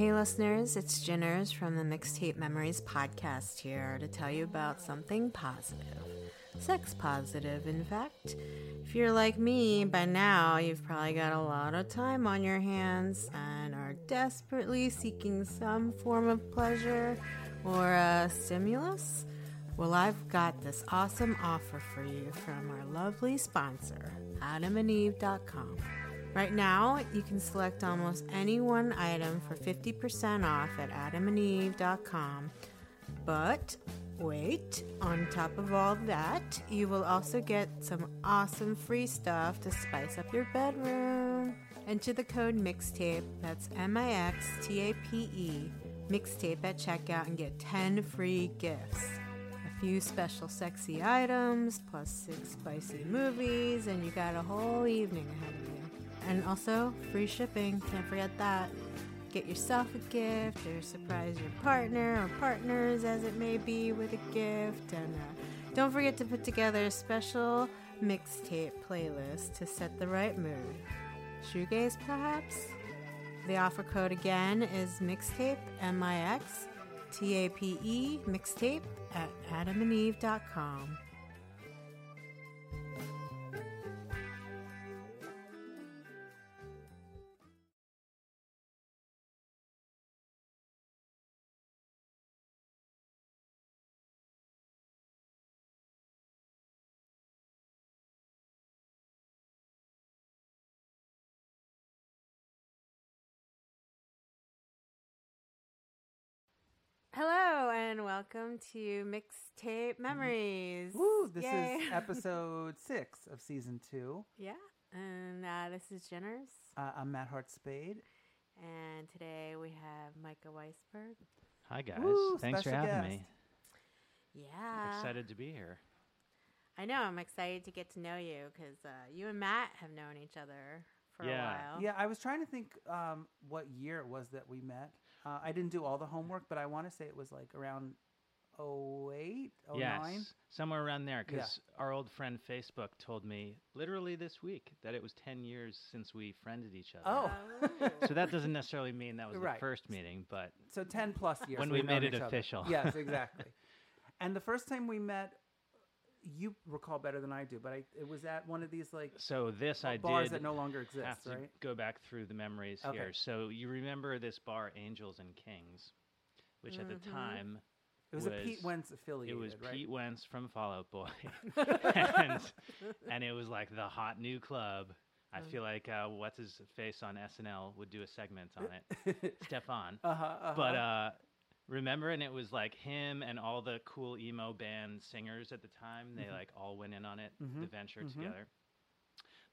Hey, listeners, it's Jinners from the Mixtape Memories podcast here to tell you about something positive. Sex positive, in fact. If you're like me, by now you've probably got a lot of time on your hands and are desperately seeking some form of pleasure or a stimulus. Well, I've got this awesome offer for you from our lovely sponsor, adamandeve.com. Right now, you can select almost any one item for 50% off at adamandeve.com. But wait, on top of all that, you will also get some awesome free stuff to spice up your bedroom. Enter the code MIXTAPE, that's M I X T A P E, MIXTAPE at checkout and get 10 free gifts. A few special sexy items, plus six spicy movies, and you got a whole evening ahead of you. And also, free shipping, can't forget that. Get yourself a gift or surprise your partner or partners, as it may be, with a gift. And uh, don't forget to put together a special mixtape playlist to set the right mood. Shoegaze, perhaps? The offer code again is mixtape, M I X T A P E, mixtape at adamandeve.com. Hello and welcome to Mixtape Memories. Woo! This Yay. is episode six of season two. yeah, and uh, this is Jinners, Uh, I'm Matt Heart Spade. and today we have Micah Weisberg. Hi guys, Woo, thanks for special having guest. me. Yeah, Excited to be here. I know. I'm excited to get to know you because uh, you and Matt have known each other for Yeah. a while. Yeah, I was trying to think um, what year it was that we met. Uh, I didn't do all the homework, but I want to say it was like around 08, 09. Yes, somewhere around there. Yeah. Because our old friend Facebook told me literally this week that it was ten years since we friended each other. Oh, so that doesn't necessarily mean that was Right. the first meeting, but so 10 plus years. When we've made it each other. official. Yes, exactly. and the first time we met, you recall better than I do, but I, it was at one of these like so this I bars did that no longer exist, have to right? go back through the memories Okay. here. So you remember this bar, Angels and Kings, which at the Mhm. time It was, a Pete Wentz Wentz it affiliated, was right? Pete Wentz from Fall Out Boy, and, and it was like the hot new club. I feel like uh, what's his face on SNL would do a segment on it, Stefon. Uh-huh, uh-huh. But uh, remember, and it was like him and all the cool emo band singers at the time. They Mhm. like all went in on it, the Mhm, venture mhm. together.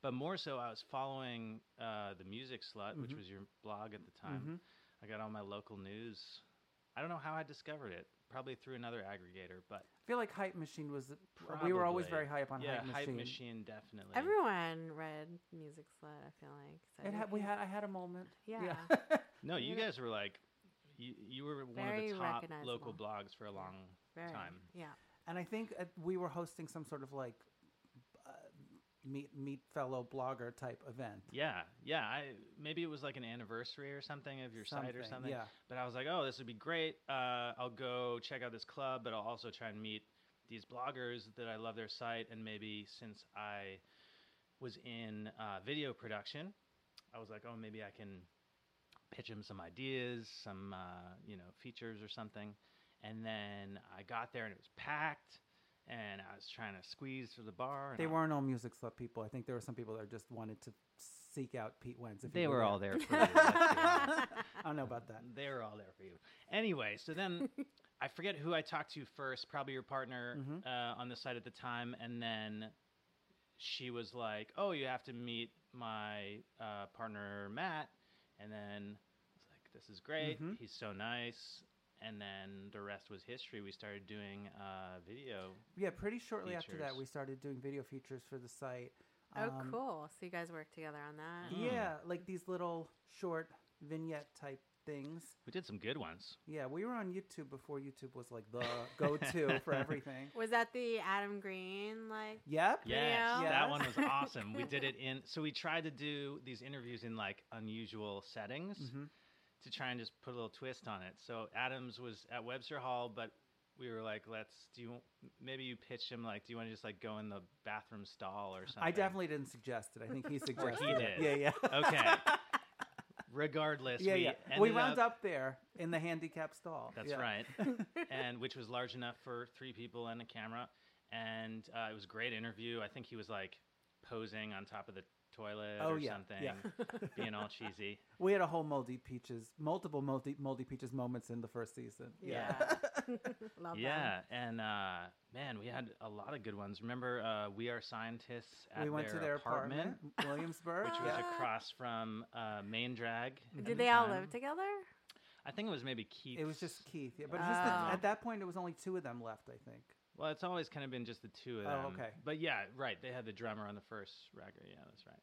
But more so, I was following uh, the Music Slut, which Mhm. was your blog at the time. Mhm. I got all my local news. I don't know how I discovered it. Probably through another aggregator, but I feel like Hype Machine was. We were always very high up on yeah, Hype Machine. definitely. Everyone read Music Slut. I feel like so It you had, we had. I had a moment. Yeah. No, you guys were like, you, you were one Very of the top local blogs for a long very, time. Yeah. and I think uh, we were hosting some sort of like uh, meet meet fellow blogger type event. Yeah, yeah. I maybe it was like an anniversary or something of your site or something. Yeah. But I was like, oh, this would be great. Uh, I'll go check out this club, but I'll also try and meet these bloggers that I love their site. And maybe since I was in uh, video production, I was like, oh, maybe I can pitch him some ideas, some uh, you know features or something. And then I got there and it was packed, and I was trying to squeeze through the bar. They I- weren't all music club people. I think there were some people that just wanted to seek out Pete Wentz. If They were all there. for you. let's be honest. I don't know about that. They were all there for you. Anyway, so then I forget who I talked to first, probably your partner Mhm. uh, on the site at the time, and then she was like, "Oh, you have to meet my uh, partner Matt," and then I was like, "This is great. Mhm. He's so nice. and then the rest was history. We started doing uh, video. Yeah, pretty shortly after that, we started doing video features for the site. Oh, Um, cool. So you guys work together on that. Mm. Yeah, like these little short vignette type things. We did some good ones. Yeah, we were on YouTube before YouTube was like the go-to for everything. Was that the Adam Green like? Yep. Yes, Video? that one was awesome. we did it in. So we tried to do these interviews in like unusual settings Mhm. to try and just put a little twist on it. So Adams was at Webster Hall, but we were like, let's do. You, maybe you pitched him like, do you want to just like go in the bathroom stall or something? I definitely didn't suggest it. I think he suggested he it. did. Yeah, yeah. Okay. Regardless, yeah, we yeah. We wound up up, there in the handicap stall. That's Yeah. right. and which was large enough for three people and a camera. And uh, it was a great interview. I think he was like posing on top of the toilet Oh, or yeah, something, yeah. being all cheesy. We had a whole moldy peaches, multiple moldy moldy peaches moments in the first season. Yeah. Love them. yeah, and uh, man, we had a lot of good ones. Remember, uh, we are scientists at we went to their apartment, Williamsburg. which was yeah. across from uh, Main Drag. at Did the they all time. live together? I think it was maybe Keith. It was just Keith, yeah, but it's just that Oh. at that point it was only two of them left, I think. Well, it's always kind of been just the two of them. Oh, okay. But yeah, right. They had the drummer on the first record. Yeah, that's right.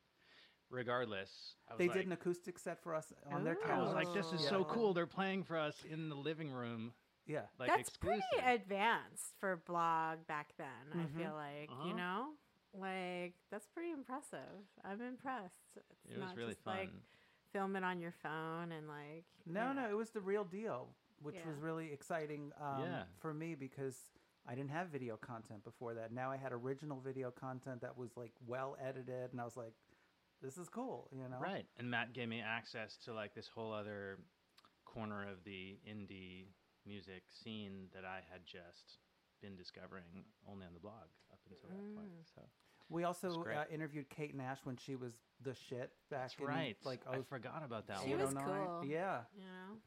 Regardless, I was They like, did an acoustic set for us on their Ooh. I was like, this is Yeah. so cool. They're playing for us in the living room, Yeah, like That's exclusive. pretty advanced for blog back then. Mhm. I feel like Uh-huh. you know, like that's pretty impressive. I'm impressed. It's it was not really just fun. like film it on your phone and like no, you no, know. it was the real deal, which Yeah. was really exciting um, Yeah. for me because I didn't have video content before that. Now I had original video content that was like well edited, and I was like, this is cool, you know? Right. And Matt gave me access to like this whole other corner of the indie music scene that I had just been discovering only on the blog up until that point. Mm. So We also uh, interviewed Kate Nash when she was the shit back that's in right. like I oh, forgot about that She one. was cool. Yeah. you know.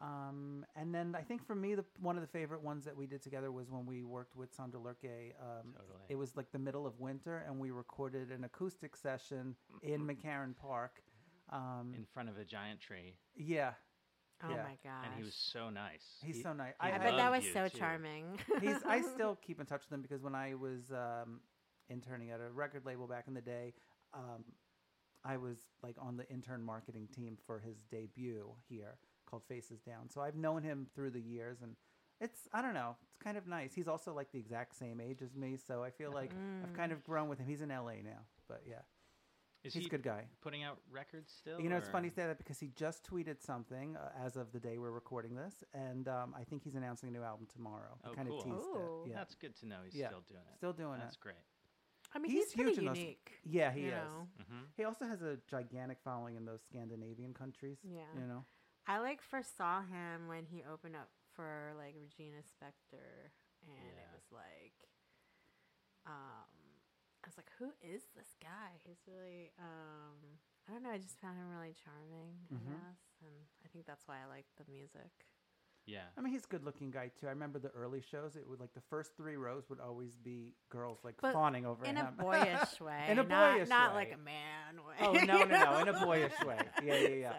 Um, and then I think for me, the one of the favorite ones that we did together was when we worked with Sondre Lerche. Um, Totally. It was like the middle of winter, and we recorded an acoustic session in McCarren Park. Um, in front of a giant tree, yeah, Oh Yeah. my gosh. and he was so nice. he's He- so nice. he I I, bet that was so too. charming. he's I still keep in touch with him because when I was um, interning at a record label back in the day, um, I was like on the intern marketing team for his debut here called Faces Down. So I've known him through the years, and it's I don't know, it's kind of nice. He's also like the exact same age as me, so I feel like I've kind of grown with him. He's in LA now, but yeah, Is he's he a good guy. putting out records still? You know, it's funny to say that because he just tweeted something uh, as of the day we're recording this, and um, I think he's announcing a new album tomorrow. He Oh, kind cool. of teased Ooh. it. Yeah, That's good to know. He's Yeah. still doing it. still doing That's it. That's great. I mean, he's he's, pretty huge in those- unique. Yeah, he is. know. hmm He also has a gigantic following in those Scandinavian countries. Yeah. You know? I like first saw him when he opened up for like Regina Spektor, and it was like, um, I was like, who is this guy? He's really, um, I don't know. I just found him really charming. I guess, and I think that's why I like the music. Yeah. I mean, he's a good looking guy, too. I remember the early shows. It would like the first three rows would always be girls like But fawning over In him. a boyish way, In a boyish not way. Not like a man way. oh, no, no, no. In a boyish way. Yeah, yeah, yeah.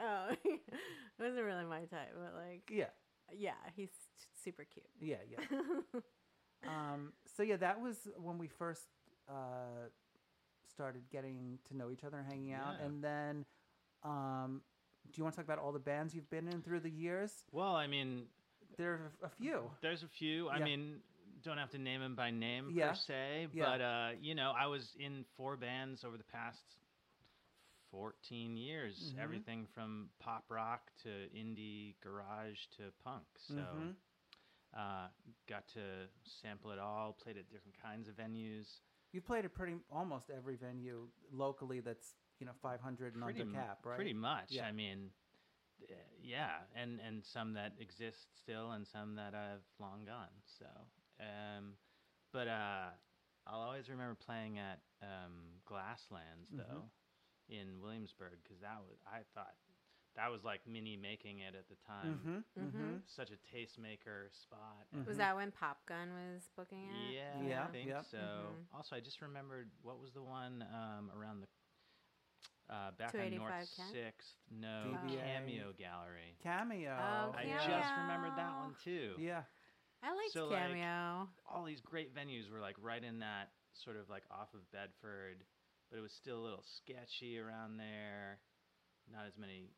So, it wasn't really my type, but like, Yeah, yeah, he's t- super cute. yeah, yeah. um, so, yeah, that was when we first uh, started getting to know each other and hanging out. Yeah. And then, um, do you want to talk about all the bands you've been in through the years? Well, I mean, There are a few. There's a few. I Yeah. mean, don't have to name them by name Yeah. per se, Yeah. but uh, you know, I was in four bands over the past 14 years. Mhm. Everything from pop rock to indie garage to punk. So, Mhm. uh, got to sample it all. Played at different kinds of venues. You played at pretty almost every venue locally that's you know 500 and Pretty under cap, right? Pretty much. Yeah. I mean. uh, Yeah, and and some that exist still, and some that have long gone. So, um, but uh, I'll always remember playing at um, Glasslands Mhm. though in Williamsburg because that was I thought that was like mini making it at the time. Mm-hmm. Mhm. Mm-hmm. Such a tastemaker spot. Mhm. Was that when Popgun was booking it? Yeah, Yeah, I think yeah. so. Mhm. Also, I just remembered what was the one um, around the Uh, back on North Sixth, no DBA. Cameo Gallery. Cameo. Oh, I Cameo. just remembered that one too. Yeah. I liked So, like, Cameo. all these great venues were like right in that sort of like off of Bedford, but it was still a little sketchy around there. Not as many,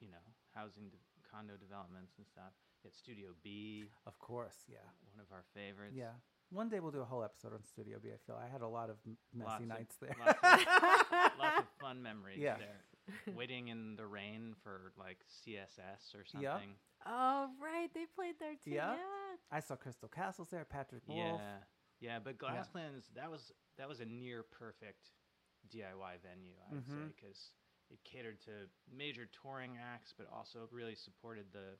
you know, housing de- condo developments and stuff. At Studio B, Of course. Yeah. one of our favorites. Yeah. One day we'll do a whole episode on Studio B. I feel I had a lot of messy Lots of- nights there. Lots of, lots of fun memories Yeah. there. Waiting in the rain for like CSS or something. Yeah. Oh, right. They played there too. Yeah. Yeah. I saw Crystal Castles there. Patrick Wolf. Yeah, yeah, but Glasslands that was that was a near perfect DIY venue, I would say, Mhm. because it catered to major touring acts, but also really supported the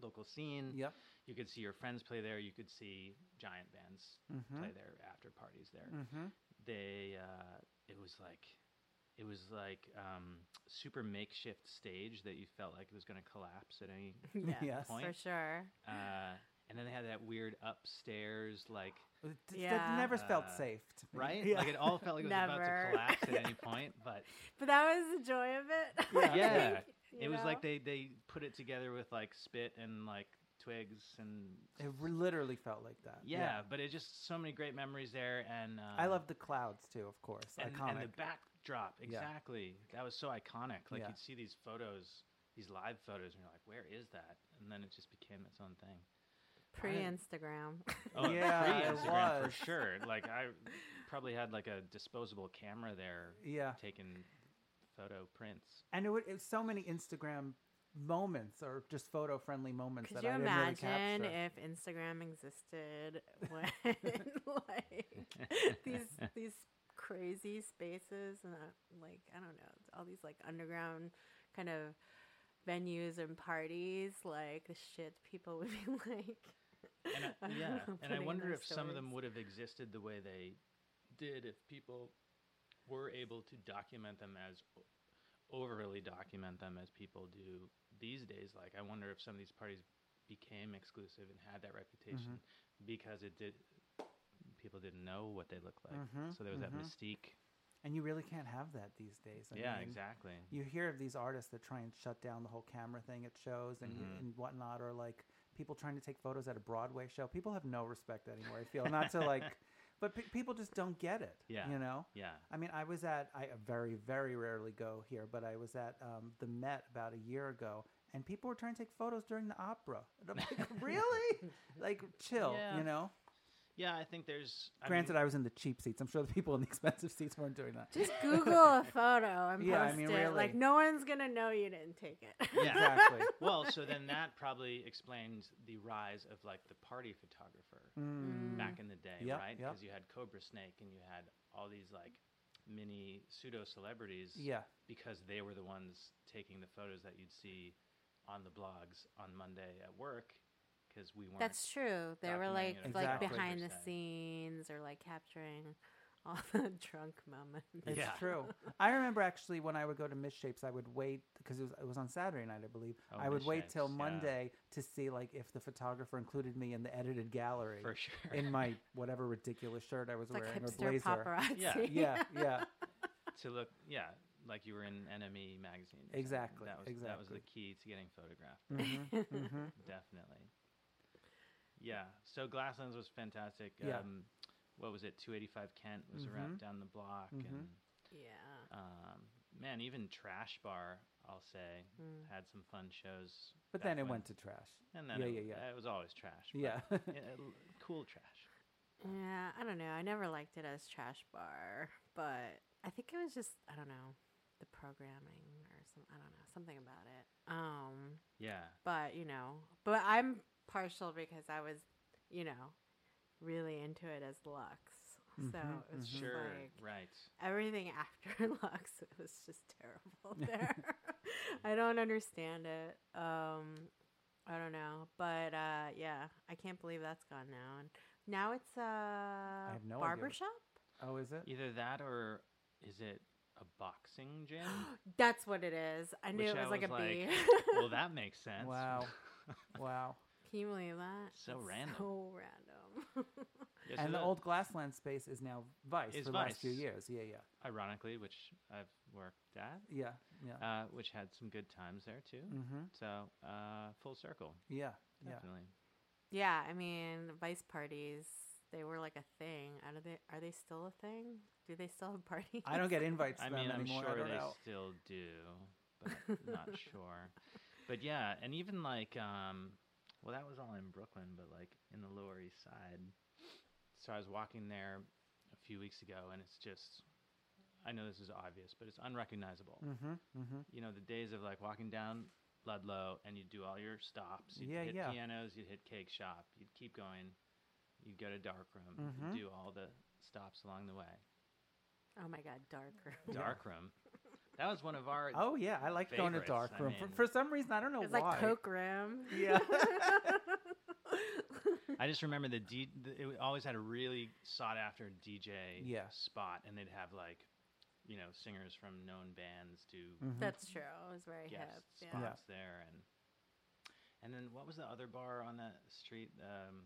local scene. Yep. You could see your friends play there. You could see giant bands Mhm. play there after parties there. Mm-hmm. They uh, it was like it was like um, super makeshift stage that you felt like it was going to collapse at any point. Yeah. Yes. For sure. uh, and then they had that weird upstairs like It, it Yeah. never felt Uh, safe to me. right? Yeah. Like it all felt like it was about to collapse at any point. But But that was the joy of it. Yeah. Yeah. think, you it was like they they put it together with like spit and like twigs and It re- literally felt like that. yeah, but it just so many great memories there. And uh, I love the clouds too, of course. and, Iconic. and the backdrop Yeah. exactly. That was so iconic. Like Yeah. you'd see these photos, these live photos, and you're like, where is that? And then it just became its own thing. Pre Instagram. Oh, Yeah, it pre-Instagram for sure. Like I probably had like a disposable camera there, yeah. taking photo prints. And it, would, it was so many Instagram moments or just photo friendly moments Could that you I didn't really imagine capture. if Instagram existed when like these these crazy spaces and uh, like I don't know all these like underground kind of venues and parties like the shit people would be like. And I, yeah, and I wonder if some of them would have existed the way they did if people were able to document them as overly document them as people do these days. Like, I wonder if some of these parties became exclusive and had that reputation Mm-hmm. because it did. People didn't know what they looked like, Mhm, so there was mhm. that mystique. And you really can't have that these days. I yeah, mean, exactly. You hear of these artists that try and shut down the whole camera thing at shows and, Mhm. and whatnot, or like people trying to take photos at a Broadway show. People have no respect anymore. I feel not to like, but pe- people just don't get it. Yeah. you know. Yeah, I mean, I was at I very very rarely go here, but I was at um, the Met about a year ago, and people were trying to take photos during the opera. And I'm like, really? like, chill, Yeah. you know. Yeah. I think there's. I Granted, mean, I was in the cheap seats. I'm sure the people in the expensive seats weren't doing that. Just Google a photo and Yeah, I post mean, it. really. Like no one's gonna know you didn't take it. Yeah. Exactly. well, so then that probably explains the rise of like the party photographer Mm. back in the day, Yep, right? yep. Because you had Cobrasnake and you had all these like mini pseudo celebrities Yeah. because they were the ones taking the photos that you'd see on the blogs on Monday at work because we weren't. That's true. They were like it like Exactly. behind the scenes or like capturing all the drunk moments. It's Yeah. true. I remember actually when I would go to Misshapes, I would wait because it was it was on Saturday night, I believe. Oh, I would wait till Misshapes, yeah. Monday to see like if the photographer included me in the edited gallery for sure. in my whatever ridiculous shirt I was It's like wearing or blazer. paparazzi. Yeah. Yeah, yeah. to look, yeah, like you were in NME magazine. Exactly, That was that was the key to getting photographed. hmm hmm Definitely. Yeah. So Glasslands was fantastic. Yeah. Um, what was it? 285 Kent was Mhm. around down the block, Mhm. and yeah. um, man, even Trash Bar, I'll say, Mm. had some fun shows. But then it when- went to trash. And then yeah, it, yeah, yeah. It was always trash. but, Yeah. yeah, l- cool trash. Yeah, I don't know. I never liked it as trash bar, but I think it was just I don't know the programming or some I don't know something about it. Um, Yeah. but you know, but I'm partial because I was, you know, really into it as Lux. So Mhm, it was mhm. just Sure. like right. everything after Lux it was just terrible there. I don't understand it. Um I don't know. But uh yeah, I can't believe that's gone now. And now it's uh have no idea barbershop? Oh, is it? Either that or is it a boxing gym? That's what it is. I knew Which it was I like was a B. like, well, that makes sense. Wow. wow. Can you believe that? So That's random. So random. Yeah, so and the that- old Glassland space is now Vice Is for the last few years. Yeah, yeah, ironically, which I've worked at, yeah, yeah. uh, which had some good times there too. mm-hmm. So uh, full circle, Yeah, yeah. definitely. Yeah, I mean, vice parties, they were like a thing. Are they are they still a thing? Do they still have parties? I don't get invites. To I them mean, I'm anymore. Sure they know. still do, but not sure. But yeah, and even like, um, well, that was all in Brooklyn, but like in the Lower East Side. So I was walking there a few weeks ago, and it's just, I know this is obvious, but it's unrecognizable. Mm-hmm. Mm-hmm. You know, the days of like walking down Ludlow and you'd do all your stops. You'd Yeah, hit yeah. pianos, you'd hit cake shop, you'd keep going, you'd go to darkroom, Mhm. you'd do all the stops along the way. Oh my god, darker. Darkroom. That was one of our. Oh yeah, I like going to dark room. For, mean- for some reason, I don't know It's why. like Coke Rim. Yeah. I just remember the, D, the it always had a really sought after DJ Yeah. spot, and they'd have like, you know, singers from known bands do Mhm. That's true. It was very hip. Yeah. spots there, and and then what was the other bar on that street? Um,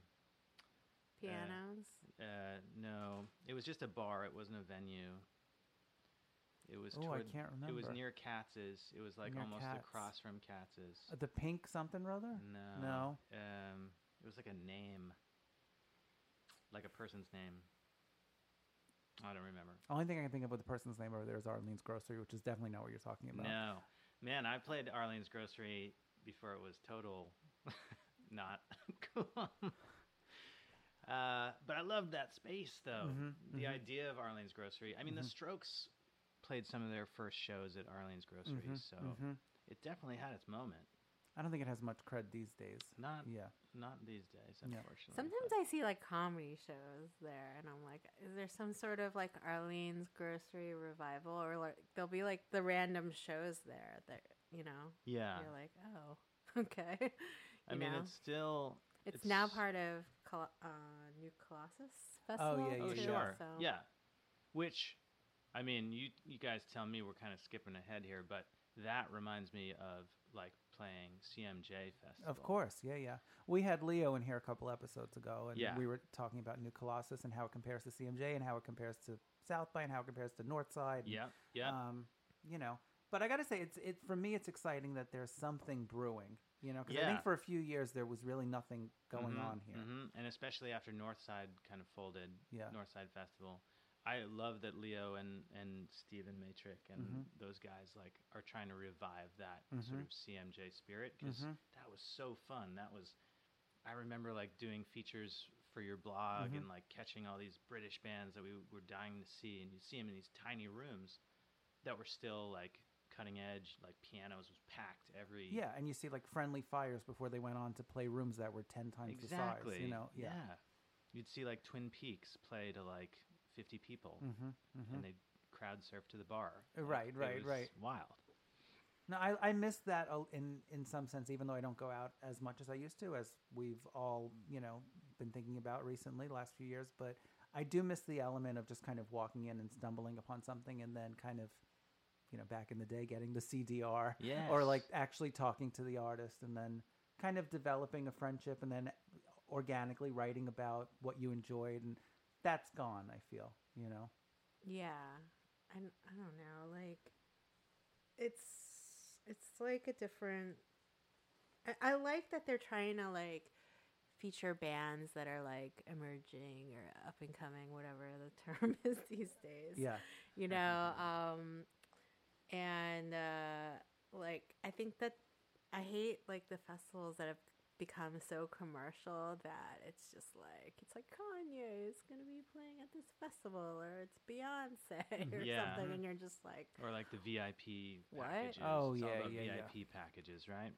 Pianos. uh, no, it was just a bar. It wasn't a venue. It was. Oh, I can't remember. It was near Katz's. It was like Near almost Katz's. across from Katz's. Uh, the pink something rather. No. No. Um, it was like a name, like a person's name. I don't remember. Only thing I can think of with the person's name over there is Arlene's Grocery, which is definitely not what you're talking about. No, man, I played Arlene's Grocery before it was total not cool. Uh, but I loved that space, though. Mhm, The mhm. idea of Arlene's Grocery. I mean, the Mhm. Strokes played some of their first shows at Arlene's Grocery, Mhm, so mhm. it definitely had its moment. I don't think it has much cred these days. Not Yeah. not these days, Yeah. unfortunately. Sometimes but- I see like comedy shows there, and I'm like, is there some sort of like Arlene's Grocery revival, or like there'll be like the random shows there that you know yeah. you're like, oh, okay. I mean, know? it's still It's, now part of Col- uh, New Colossus Oh, Festival. yeah, Oh, yeah, too, sure. So. Yeah. Which, I mean, you you guys tell me we're kind of skipping ahead here, but that reminds me of like playing CMJ Festival. Of course, yeah, yeah. We had Leo in here a couple episodes ago, and Yeah. we were talking about New Colossus and how it compares to CMJ and how it compares to South by and how it compares to Northside. and, Yeah. Yeah. Um, you know, but I got to say, it's it for me. It's exciting that there's something brewing. You know, because I think for a few years there was really nothing going Mhm, on here. mhm. And especially after Northside kind of folded, Yeah. Northside Festival. I love that Leo and and Stephen Matrick and Mhm. those guys like are trying to revive that sort Mhm. of CMJ spirit because Mhm. that was so fun. That was I remember like doing features for your blog Mhm. and like catching all these British bands that we were dying to see, and you see them in these tiny rooms that were still like cutting edge, like pianos was packed every Yeah, and you see like friendly fires before they went on to play rooms that were ten times exactly. the size. You know, yeah. You'd see like Twin Peaks play to like 50 people Mm-hmm, mm-hmm. and they'd crowd surf to the bar. Uh, right, it right, was right. Wild. No, I, I miss that in in some sense, even though I don't go out as much as I used to, as we've all you know been thinking about recently, the last few years. But I do miss the element of just kind of walking in and stumbling upon something, and then kind of, you know, back in the day, getting the CDR, or like actually talking to the artist, and then kind of developing a friendship, and then organically writing about what you enjoyed, and that's gone. I feel, you know. Yeah. i don't know. Like, it's it's like a different. I, I like that they're trying to like feature bands that are like emerging or up and coming, whatever the term is these days. Yeah, You know, um, and uh, like I think that I hate like the festivals that have become so commercial that it's just like it's like Kanye is gonna be playing at this festival or it's Beyonce or mm-hmm. Yeah. something, and you're just like, Or like the VIP What? packages. Oh, It's all yeah, about yeah, yeah. VIP packages, right?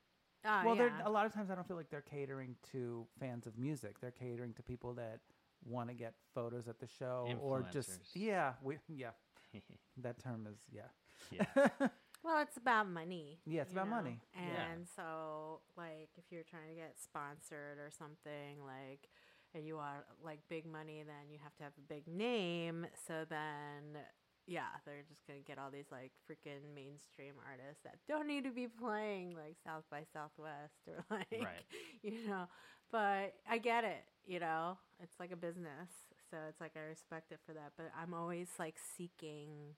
oh well, they're yeah, a lot of times I don't feel like they're catering to fans of music. They're catering to people that want to get photos at the show or just yeah, we yeah. That term is yeah. yeah. well, it's about money. Yeah, it's about know? money. Yeah. And so, like, if you're trying to get sponsored or something, like, and you want like big money, then you have to have a big name. So then, yeah, they're just gonna get all these like freaking mainstream artists that don't need to be playing like South by Southwest or like, Right. you know. But I get it. You know, it's like a business. So it's like I respect it for that, but I'm always like seeking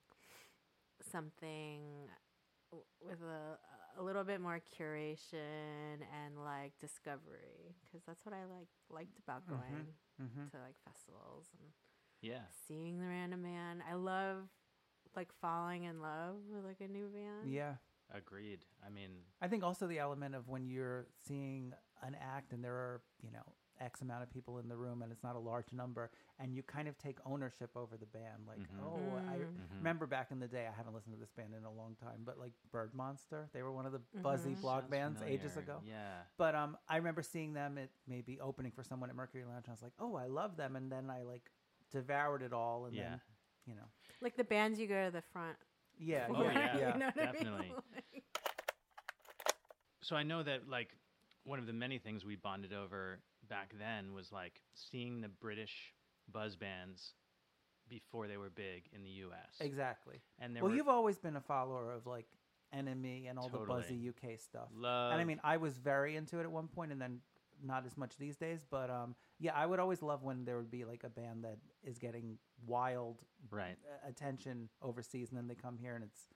something w- with a a little bit more curation and like discovery because that's what I like liked about going Mm-hmm. to like festivals and Yeah. seeing the random man. I love like falling in love with like a new band. Yeah. Agreed. I mean, I think also the element of when you're seeing an act and there are, you know, X amount of people in the room and it's not a large number and you kind of take ownership over the band. Like, Mhm. oh, I Mm. remember back in the day, I haven't listened to this band in a long time, but like Birdmonster, they were one of the buzzy Mhm. blog sounds bands ages ago. Yeah. But um, I remember seeing them at maybe opening for someone at Mercury Lounge. And I was like, oh, I love them. And then I like devoured it all. And Yeah. then, you know, Like the bands you go to the front. yeah, Oh, for, yeah, yeah. yeah. you know what I mean? definitely. So I know that like one of the many things we bonded over back then was like seeing the British buzz bands before they were big in the U.S. Exactly. And there Well, were you've always been a follower of like NME and all the buzzy UK stuff. love. and I mean, I was very into it at one point, and then not as much these days. But um, yeah, I would always love when there would be like a band that is getting wild right. attention overseas, and then they come here, and it's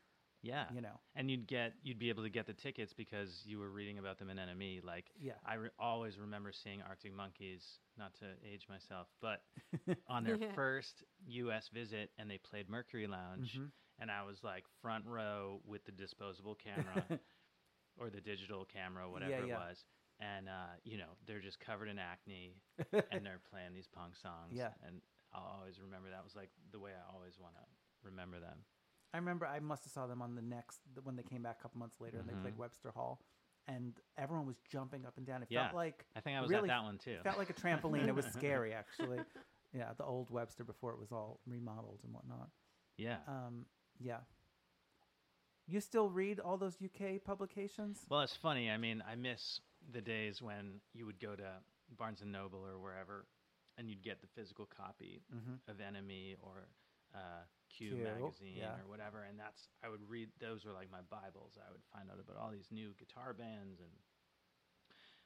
Yeah. you know, And you'd get you'd be able to get the tickets because you were reading about them in NME. Like yeah, I re- always remember seeing Arctic Monkeys, not to age myself, but on their Yeah. first U.S. visit, and they played Mercury Lounge, Mhm. and I was like front row with the disposable camera or the digital camera, whatever Yeah, it was, and uh, you know they're just covered in acne, and they're playing these punk songs, Yeah. and I'll always remember that was like the way I always want to remember them. I remember I must have saw them on the next when they came back a couple months later, and they played Mhm. Webster Hall, and everyone was jumping up and down. It Yeah. felt like I think I was Really at that one too. It felt like a trampoline. it was scary, actually. Yeah, the old Webster before it was all remodeled and whatnot. yeah. Um, yeah. You still read all those UK publications? Well, it's funny. I mean, I miss the days when you would go to Barnes and Noble or wherever, and you'd get the physical copy Mm-hmm. of NME or uh, Q, Q, magazine yeah. or whatever, and that's I would read. Those were like my bibles. I would find out about all these new guitar bands, and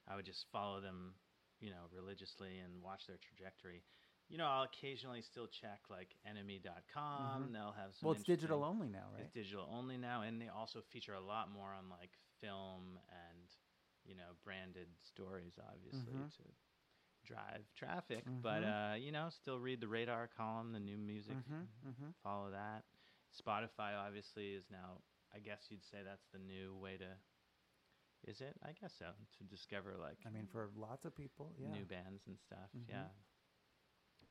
I would just follow them, you know, religiously and watch their trajectory. You know, I'll occasionally still check like nme.com. Mhm. They'll have some. Well, it's digital only now, right? it's digital only now, and they also feature a lot more on like film and you know branded stories, obviously Mhm. to drive traffic. But Mhm. uh, you know, still read the Radar column, the new music, Mm-hmm, mm-hmm. follow that. Spotify obviously is now. I guess you'd say that's the new way to. Is it? I guess so. To discover like I mean, for lots of people, yeah. new bands and stuff. Mhm. Yeah.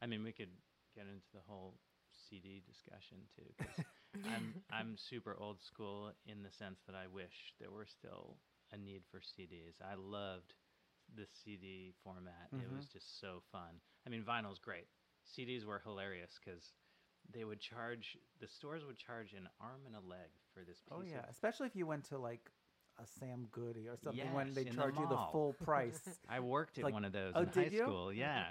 I mean, we could get into the whole CD discussion too. 'cause I'm I'm super old school in the sense that I wish there were still a need for CDs. I loved the CD format. It was just so fun. I mean, vinyl's great. CDs were hilarious because they would charge the stores would charge an arm and a leg for this piece Oh yeah, of especially if you went to like a Sam Goody or something when Yes, they in the charge you the full price, I worked at Like- one of those oh, in high did you? school. Yeah.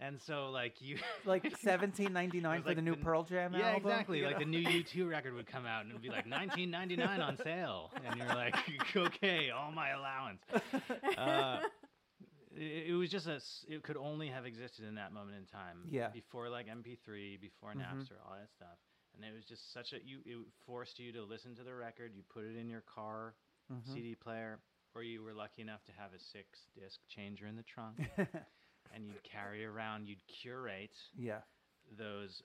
and so like you like seventeen ninety nine for like the new the- Pearl Jam Yeah, album. exactly. Like know? the new U2 record would come out and it'd be like 19.99 on sale, and you're like, okay, all my allowance. Uh, it, it was just a. It could only have existed in that moment in time. Yeah. Before like MP3, before Mhm. Napster, all that stuff, and it was just such a. You it forced you to listen to the record. You put it in your car Mhm. CD player, or you were lucky enough to have a six disc changer in the trunk, and you'd carry around. You'd curate yeah, those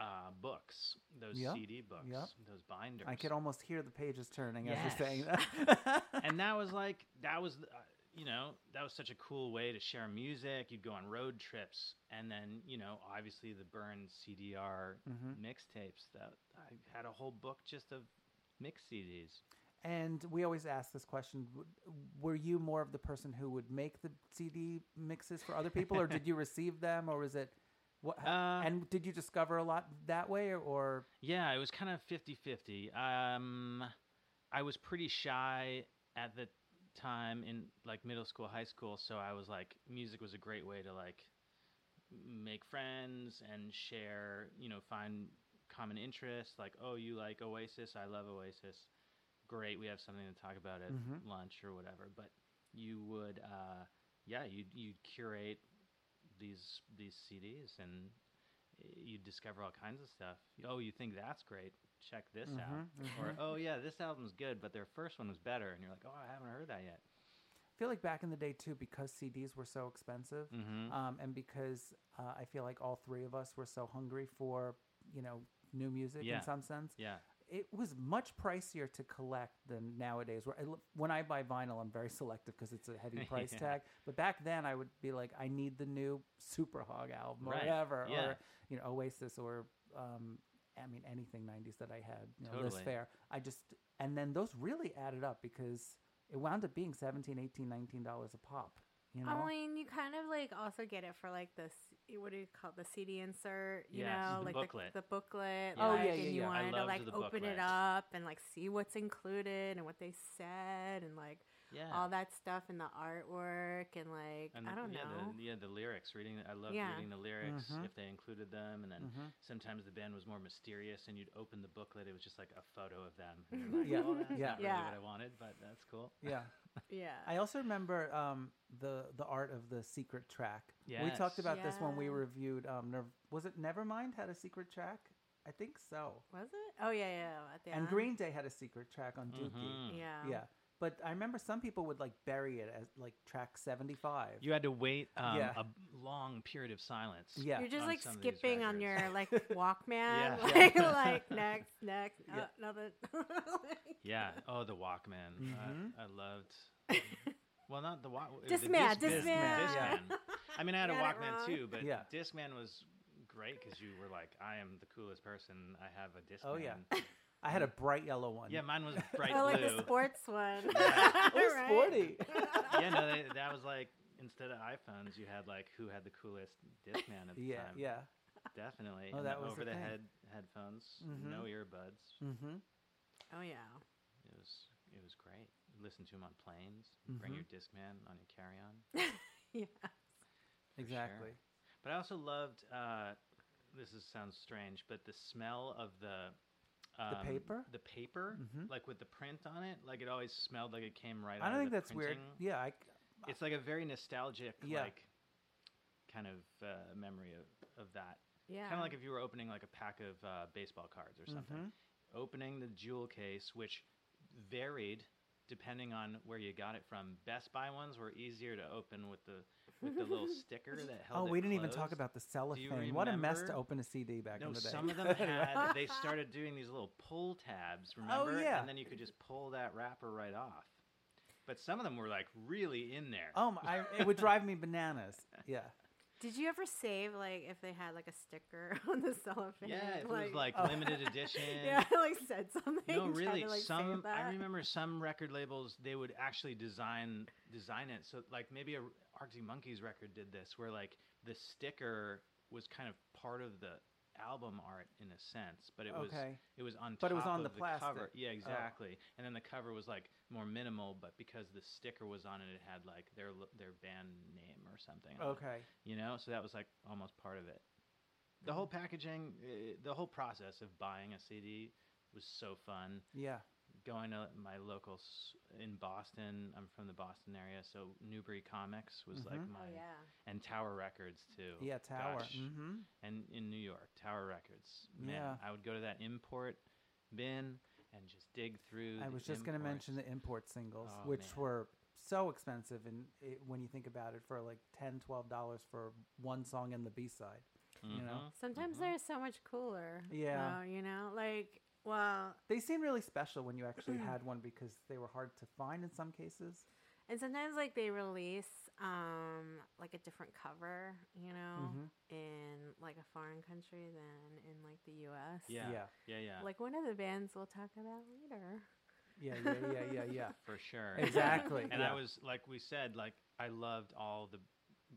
uh, books, those Yep, CD books, yep. those binders. I could almost hear the pages turning as you're saying that. and that was like that was uh, you know that was such a cool way to share music. You'd go on road trips, and then you know obviously the burned CDR Mhm. mixtapes. That I had a whole book just of mix CDs. And we always ask this question: Were you more of the person who would make the CD mixes for other people, or did you receive them, or was it? What? Uh, and did you discover a lot that way, or, or Yeah, it was kind of 50-50. Um, I was pretty shy at the time in like middle school, high school, so I was like music was a great way to like make friends and share, you know, find common interests like, "Oh, you like Oasis? I love Oasis." Great, we have something to talk about at Mhm. lunch or whatever. But you would uh yeah, you you curate these these CDs and you discover all kinds of stuff. Oh, you think that's great? Check this Mhm, out. Or oh yeah, this album's good, but their first one was better, and you're like, oh, I haven't heard that yet. I feel like back in the day too, because CDs were so expensive, Mm-hmm. um, and because uh, I feel like all three of us were so hungry for you know new music Yeah. in some sense. yeah. It was much pricier to collect than nowadays. Where when I buy vinyl, I'm very selective because it's a heavy price Yeah. tag. But back then, I would be like, I need the new Super Hog album or Right. whatever, Yeah. or you know Oasis or um, I mean anything '90s that I had. You know, Liz Totally. Fair. I just and then those really added up because it wound up being 17 18 19 dollars a pop. You know. I mean, you kind of like also get it for like this. What do you call it? the CD insert? You Yes, know, the like booklet. The, the booklet. Oh, like, yeah, yeah, and you yeah. I wanted to like open booklet. it up and like see what's included and what they said and like Yeah. all that stuff and the artwork and like And I don't yeah, know. The, yeah, the lyrics. Reading, I loved Yeah. reading the lyrics Mhm. if they included them, and then Mhm. sometimes the band was more mysterious, and you'd open the booklet. It was just like a photo of them. And you're like, Yeah. "Oh, that's Yeah. not really Yeah. what I wanted, but that's cool. yeah. yeah. I also remember um, the the art of the secret track. We talked Yes. about this when we reviewed. Um, Nerv- was it Nevermind had a secret track? I think so. Was it? Oh yeah, yeah. At the And end. Green Day had a secret track on Dookie. Mhm. Yeah. Yeah, but I remember some people would like bury it as like track seventy five. You had to wait um, Yeah. a long period of silence. Yeah. You're just on like some of these skipping on records. your like Walkman, Yeah. like, like next, next, Yeah. uh, another. Yeah. Oh, the Walkman. Mhm. I, I loved. Well, not the Walk. the Discman, Disc- Discman. Discman. I mean, I had a Got it Walkman wrong. too, but Yeah. Discman was great because you were like, I am the coolest person. I have a Discman. Oh, yeah. I had a bright yellow one. Yeah, mine was bright yellow. oh, like blue. the sports one. Yeah. it was Right? sporty. yeah, no, they, that was like instead of iPhones, you had like who had the coolest Discman at the yeah, time. yeah. definitely. Oh, and that the was the over the thing. head headphones, Mhm. no earbuds. Mm-hmm. Oh yeah. It was it was great. Listen to them on planes. Bring Mhm. your Discman on your carry on. Yeah. Exactly. But I also loved. Uh, this is, sounds strange, but the smell of the The um, paper? the paper, Mhm. like with the print on it, like it always smelled like it came right. Out of I don't of think the that's weird. Yeah, I, It's like a very nostalgic, Yeah. like kind of uh, memory of, of that. Yeah. Kind of like if you were opening like a pack of uh, baseball cards or something. Mhm. Opening the jewel case, which varied depending on where you got it from. Best Buy ones were easier to open with the with the little sticker that held. Oh, it we didn't even talk about the cellophane. What a mess to open a CD back No, in the day. some of them had. They started doing these little pull tabs. Remember? Oh, Remember? yeah. And then you could just pull that wrapper right off. But some of them were like really in there. Oh, my, I, it would drive me bananas. Yeah. Did you ever save like if they had like a sticker on the cellophane? yeah, it was like Oh. limited edition. yeah, like said something. No, really. to, like, some save that. I remember some record labels they would actually design design it so like maybe a Arctic Monkeys record did this where like the sticker was kind of part of the album art in a sense, but it was Okay. it was on But it was on of the cover. Yeah, Oh. exactly. And then the cover was like more minimal, but because the sticker was on it, it had like their their band name or something. on it, Okay. you know, so that was like almost part of it. The whole packaging, uh, the whole process of buying a CD was so fun. Yeah. Going to my local s- in Boston, I'm from the Boston area, so Newbury Comics was like Mhm. my Oh yeah. and Tower Records too. Yeah, Tower. Mm-hmm. And in New York, Tower Records. Man, Yeah. I would go to that import bin and just dig through. I was just going to mention the import singles, Oh, which man. were so expensive, and it, when you think about it, for like 10 dollars for one song and the B side. you know? Mhm, Sometimes mhm. they're so much cooler. Yeah. though, you know, like well, They seem really special when you actually had one because they were hard to find in some cases. and sometimes like they release um like a different cover, you know, Mhm. in like a foreign country than in like the U.S. Yeah, Yeah. yeah, yeah, Like one of the bands we'll talk about later. Yeah, yeah, yeah, yeah, yeah. for sure. exactly. And yeah. I was like we said, like I loved all the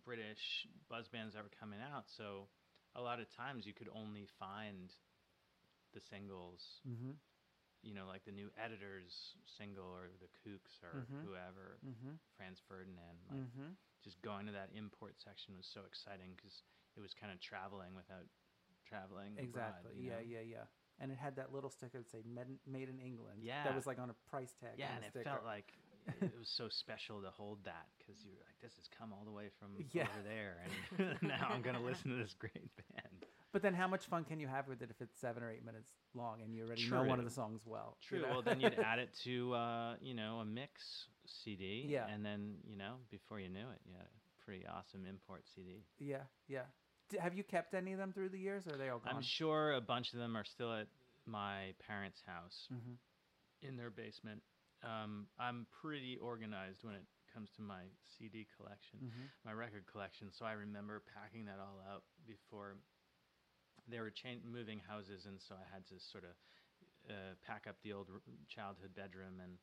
British buzz bands that were coming out. So a lot of times you could only find the singles, Mm-hmm. you know, like the new Editors single or the Kooks or Mhm. whoever, Mm-hmm. Franz Ferdinand. Like Mm-hmm. just going to that import section was so exciting because it was kind of traveling without traveling. Exactly. you yeah, know? yeah, yeah. And it had that little sticker that say "Made, in England." Yeah. That was like on a price tag. Yeah, and it sticker. felt like it was so special to hold that because you're like, "This has come all the way from Yeah. over there, and now I'm gonna listen to this great band." But then, how much fun can you have with it if it's seven or eight minutes long and you already know one of the songs well? you True. know? Well, then you'd add it to uh, you know a mix CD. Yeah. And then you know before you knew it, you had a pretty awesome import CD. yeah, yeah. Have you kept any of them through the years, or are they all gone? I'm sure a bunch of them are still at my parents' house Mhm. in their basement. Um, I'm pretty organized when it comes to my CD collection, Mhm. my record collection. So I remember packing that all out before they were cha- moving houses, and so I had to sort of uh, pack up the old r- childhood bedroom. And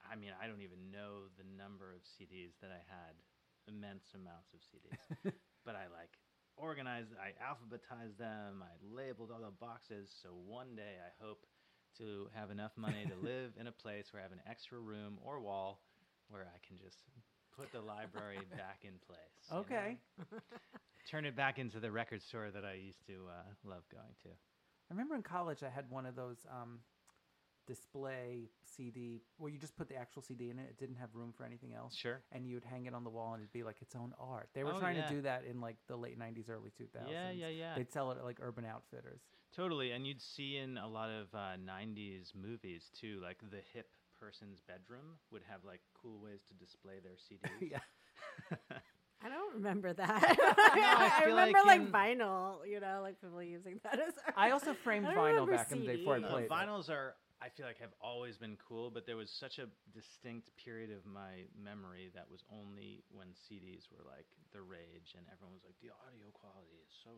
I mean, I don't even know the number of CDs that I had, immense amounts of CDs. but I like organized, I alphabetized them, I labeled all the boxes. So one day I hope to have enough money to live in a place where I have an extra room or wall where I can just put the library back in place. you know? Okay. Turn it back into the record store that I used to uh, love going to. I remember in college I had one of those um, display CD where you just put the actual CD in it. It didn't have room for anything else. Sure. And you'd hang it on the wall and it'd be like its own art. They were Oh, trying yeah. to do that in like the late 90s, early 2000s. Yeah, yeah, yeah. They'd sell it at like Urban Outfitters. Totally, and you'd see in a lot of uh, '90s movies too, like the hip person's bedroom would have like cool ways to display their CDs. yeah. I don't remember that. I I, remember like like, in- vinyl, you know, like people using that as. I also framed I vinyl remember back in the day before I CDs. Uh, played. it. vinyls are, I feel like, have always been cool, but there was such a distinct period of my memory that was only when CDs were like the rage, and everyone was like, "The audio quality is so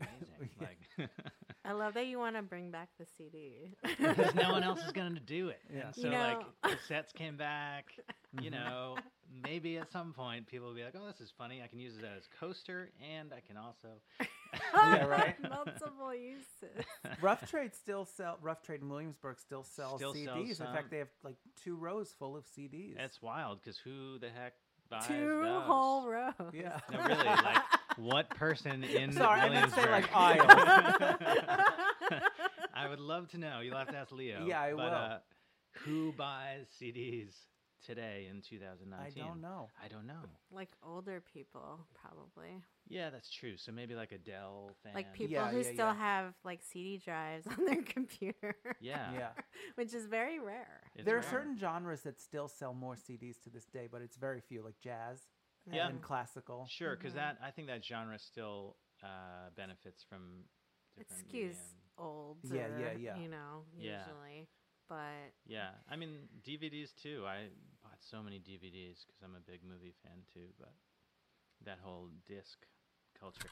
amazing!" like, I love that you want to bring back the CD. because no one else is going to do it. Yeah. And You so know- like sets came back. Mm-hmm. You know, maybe at some point people will be like, "Oh, this is funny. I can use it as a coaster, and I can also." Yeah, right. Multiple uses. Rough Trade still sell. Rough Trade in Williamsburg still sells Still CDs. sells in some. fact, they have like two rows full of CDs. That's wild because who the heck buys Two those? whole rows. yeah. No, really. Like, what person in Sorry, I meant to say like aisles. I would love to know. You'll have to ask Leo. Yeah, I but, will. Uh, who buys CDs today in 2019? I don't know. I don't know. Like older people, probably. Yeah, that's true. So maybe like Adele fan. Like people Yeah, who yeah, still yeah. have like CD drives on their computer. Yeah. Yeah. Which is very rare. It's there are certain genres that still sell more CDs to this day, but it's very few, like jazz Yeah. and classical. Sure, because Mhm. that I think that genre still uh, benefits from. It different skews medium. Yeah, old. yeah, yeah. You know, Yeah. usually. But Yeah, I mean DVDs too. I bought so many DVDs because I'm a big movie fan too. But that whole disc culture.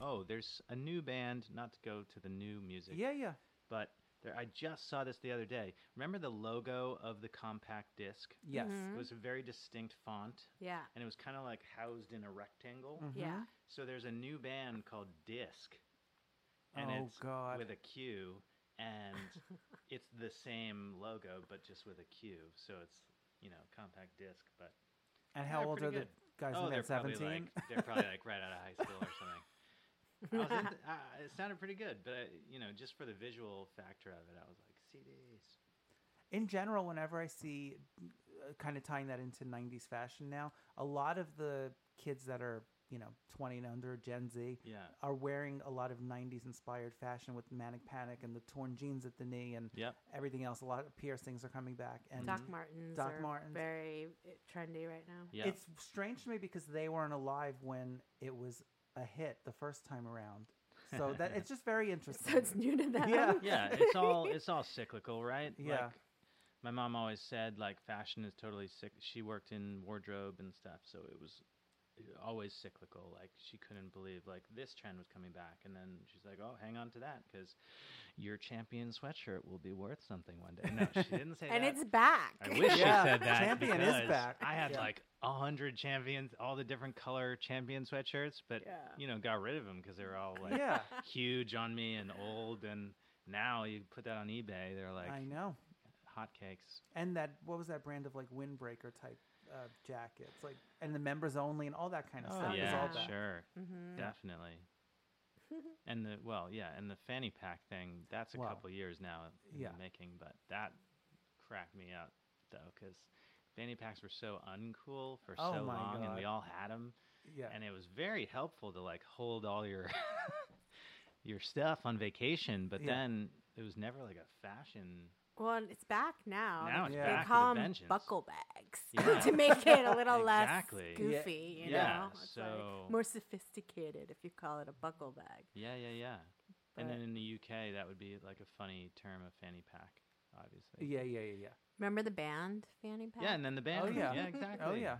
Oh, there's a new band. Not to go to the new music, Yeah, yeah. but there, I just saw this the other day. Remember the logo of the compact disc? Yes. Mhm. It was a very distinct font, yeah. and it was kind of like housed in a rectangle. Mhm. Yeah. So there's a new band called Disq, and Oh, it's God. with a Q, and it's the same logo but just with a Q. So it's you know compact disc, but And how old are pretty the guys oh, in they're that? probably Seventeen. like they're probably like right out of high school or something. I was into, uh, it sounded pretty good, but uh, you know, just for the visual factor of it, I was like CDs. in general, whenever I see uh, kind of tying that into 90s fashion now, a lot of the kids that are, you know, 20 and under, Gen Z, Yeah, are wearing a lot of 90s inspired fashion with Manic Panic and the torn jeans at the knee and yep. everything else. A lot of piercings are coming back. And Doc Martens Doc are Martens. very uh, trendy right now. Yeah, it's strange to me because they weren't alive when it was a hit the first time around. So that it's just very interesting. So it's new to them. Yeah. yeah, it's all it's all cyclical, right? Yeah. Like, my mom always said like fashion is totally sick. She worked in wardrobe and stuff, so it was always cyclical. Like she couldn't believe like this trend was coming back, and then she's like, "Oh, hang on to that because your champion sweatshirt will be worth something one day." No, she didn't say and that. And it's back. I wish Yeah, she said that. Champion is back. I had Yeah. like a hundred champions, all the different color champion sweatshirts, but Yeah. you know, got rid of them because they were all like yeah, huge on me and old. And now you put that on eBay, they're like I know. hotcakes. And that what was that brand of like windbreaker type uh, jackets, like and the members only and all that kind of Oh, stuff is yeah, all back. sure, hmm definitely. and the well, yeah, and the fanny pack thing. That's a Well, couple years now in yeah. the making, but that cracked me up though because fanny packs were so uncool for Oh so my long, and we all had them, Yeah. and it was very helpful to like hold all your your stuff on vacation. But Yeah. then it was never like a fashion. Well, it's back now. Now it's they back call with a 'em vengeance. buckle bags Yeah. to make it a little Exactly. less Yeah. goofy. You Yeah, know, it's like more sophisticated if you call it a buckle bag. Yeah, yeah, yeah. But and then in the UK, that would be like a funny term, of fanny pack, obviously. yeah, yeah, yeah, yeah. remember the band Fanny Pack? Yeah, and then the band. Oh yeah. yeah, exactly. Oh yeah.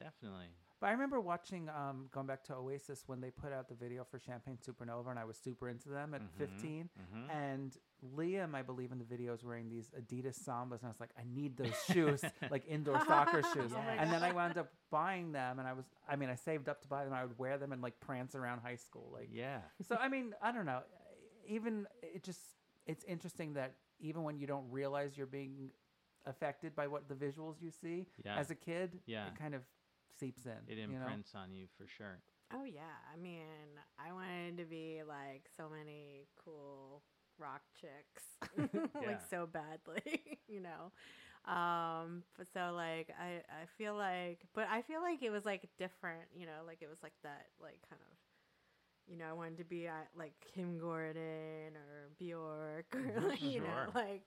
definitely. But I remember watching, um, going back to Oasis when they put out the video for Champagne Supernova, and I was super into them at Mhm, 15. mhm. And Liam, I believe in the video, is wearing these Adidas Sambas, and I was like, I need those shoes, like indoor soccer shoes. Oh and then I wound up buying them, and I was, I mean, I saved up to buy them. I would wear them and like prance around high school, like. Yeah. So I mean, I don't know. Even it just, it's interesting that even when you don't realize you're being affected by what the visuals you see Yeah. as a kid, Yeah. it kind of seeps in. It you know? imprints on you for sure. Oh yeah. I mean, I wanted to be like so many cool rock chicks, like so badly, you know. Um, but so like I I feel like, but I feel like it was like different, you know, like it was like that, like kind of. You know, I wanted to be uh, like Kim Gordon or Bjork or like, you know, like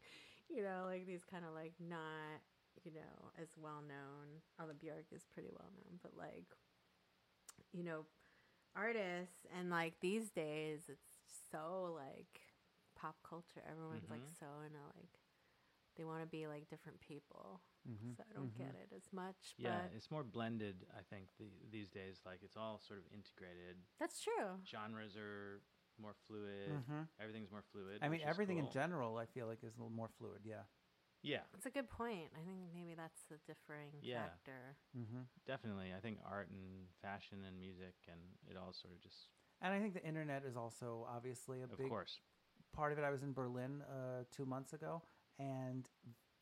you know, like these kind of like not, you know, as well known. Although Bjork is pretty well known, but like, you know, artists and like these days it's so like pop culture. Everyone's like Mhm. so into like they want to be like different people. Mhm, So I don't mhm. get it as much. Yeah, but it's more blended. I think the, these days, like it's all sort of integrated. that's true. Genres are more fluid. Mhm. Everything's more fluid. I mean, is everything in general, I feel like is a little more fluid. Yeah. Yeah, It's a good point. I think maybe that's the differing Yeah. factor. Mm-hmm. definitely. I think art and fashion and music and it all sort of just, And I think the internet is also obviously a big, of big course. Part of it. I was in Berlin uh, two months ago, and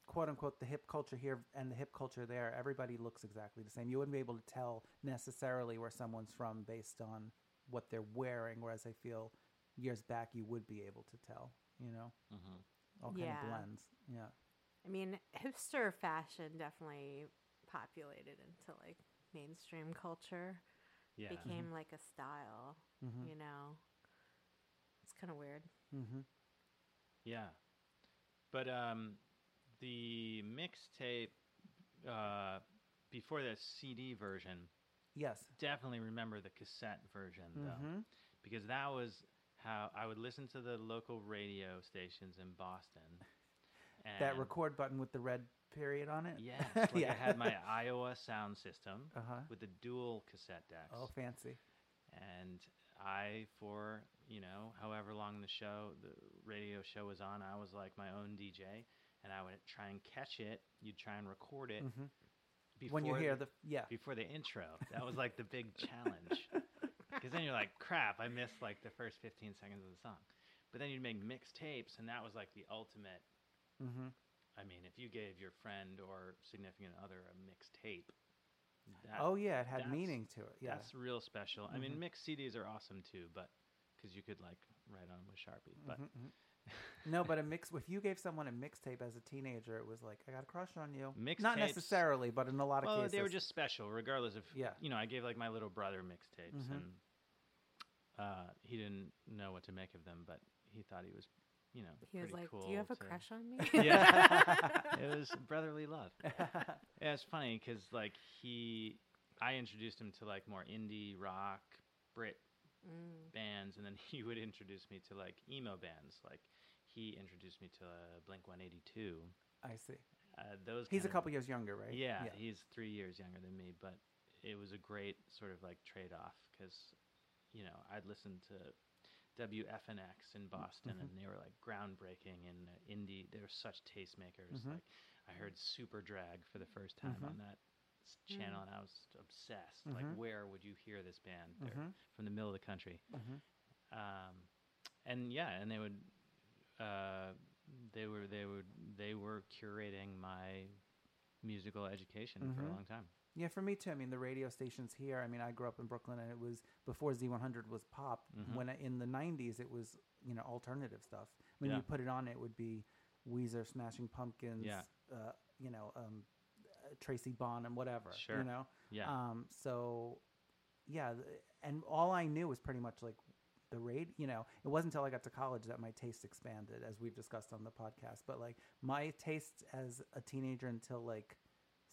quote unquote the hip culture here and the hip culture there, everybody looks exactly the same. You wouldn't be able to tell necessarily where someone's from based on what they're wearing, whereas I feel years back you would be able to tell. You know, hmm all kind Yeah. of blends. Yeah. I mean, hipster fashion definitely populated into like mainstream culture. Yeah. Became like a style, Mm-hmm. you know. It's kind of weird. Mm-hmm. Yeah. But um, the mixtape uh, before the CD version, Yes. definitely remember the cassette version though, Mm-hmm. because that was how I would listen to the local radio stations in Boston. That record button with the red period on it. Yes, like I had my Aiwa sound system Uh huh. with the dual cassette decks. Oh, fancy. and I, for you know, however long the show, the radio show was on, I was like my own DJ, and I would try and catch it. You'd try and record it Mhm. before When you hear the yeah. before the intro. That was like the big challenge, because then you're like, crap, I missed like the first 15 seconds of the song. But then you'd make mixtapes, and that was like the ultimate. Mm-hmm. I mean, if you gave your friend or significant other a mixtape, that, Oh yeah, it had meaning to it. Yeah. That's real special. I mean, Mhm. mixed CDs are awesome too, but because you could like write on them with Sharpie. But Mhm, mhm. no, but a mix. If you gave someone a mixtape as a teenager, it was like I got a crush on you. Mix Not Mixtapes- necessarily, but in a lot of well, cases, they were just special, regardless of Yeah. You know, I gave like my little brother mixtapes, Mhm. and uh, he didn't know what to make of them, but he thought he was, you know, He was like, cool "Do you have a to- crush on me?" Yeah, it was brotherly love. Yeah, it's funny because like he, I introduced him to like more indie rock, Brit Mm. bands, and then he would introduce me to like emo bands. Like he introduced me to uh, Blink One Eighty Two. I see. Uh, those He's a kind of- couple years younger, right? Yeah, he's three years younger than me, but it was a great sort of like trade off because you know I'd listen to WFNX in Boston, Mhm. and they were like groundbreaking and indie. They were such tastemakers. Mhm. Like I heard Superdrag for the first time Mhm. on that channel, and I was obsessed. Like, Mhm. where would you hear this band? They're Mhm. from the middle of the country. Um, and yeah, and they would, uh, they were they would they were curating my musical education for a long time. Yeah, for me too. I mean, the radio stations here. I mean, I grew up in Brooklyn, and it was before Z100 was pop. Mhm. When I, in the '90s, it was you know alternative stuff. When Yeah. you put it on, it would be Weezer, Smashing Pumpkins. Yeah. Uh, you know, um, Tracy Bonham, whatever. Sure. You know. Yeah. Um. So, yeah, and all I knew was pretty much like the raid. You know, it wasn't until I got to college that my taste expanded, as we've discussed on the podcast. But like my tastes as a teenager until like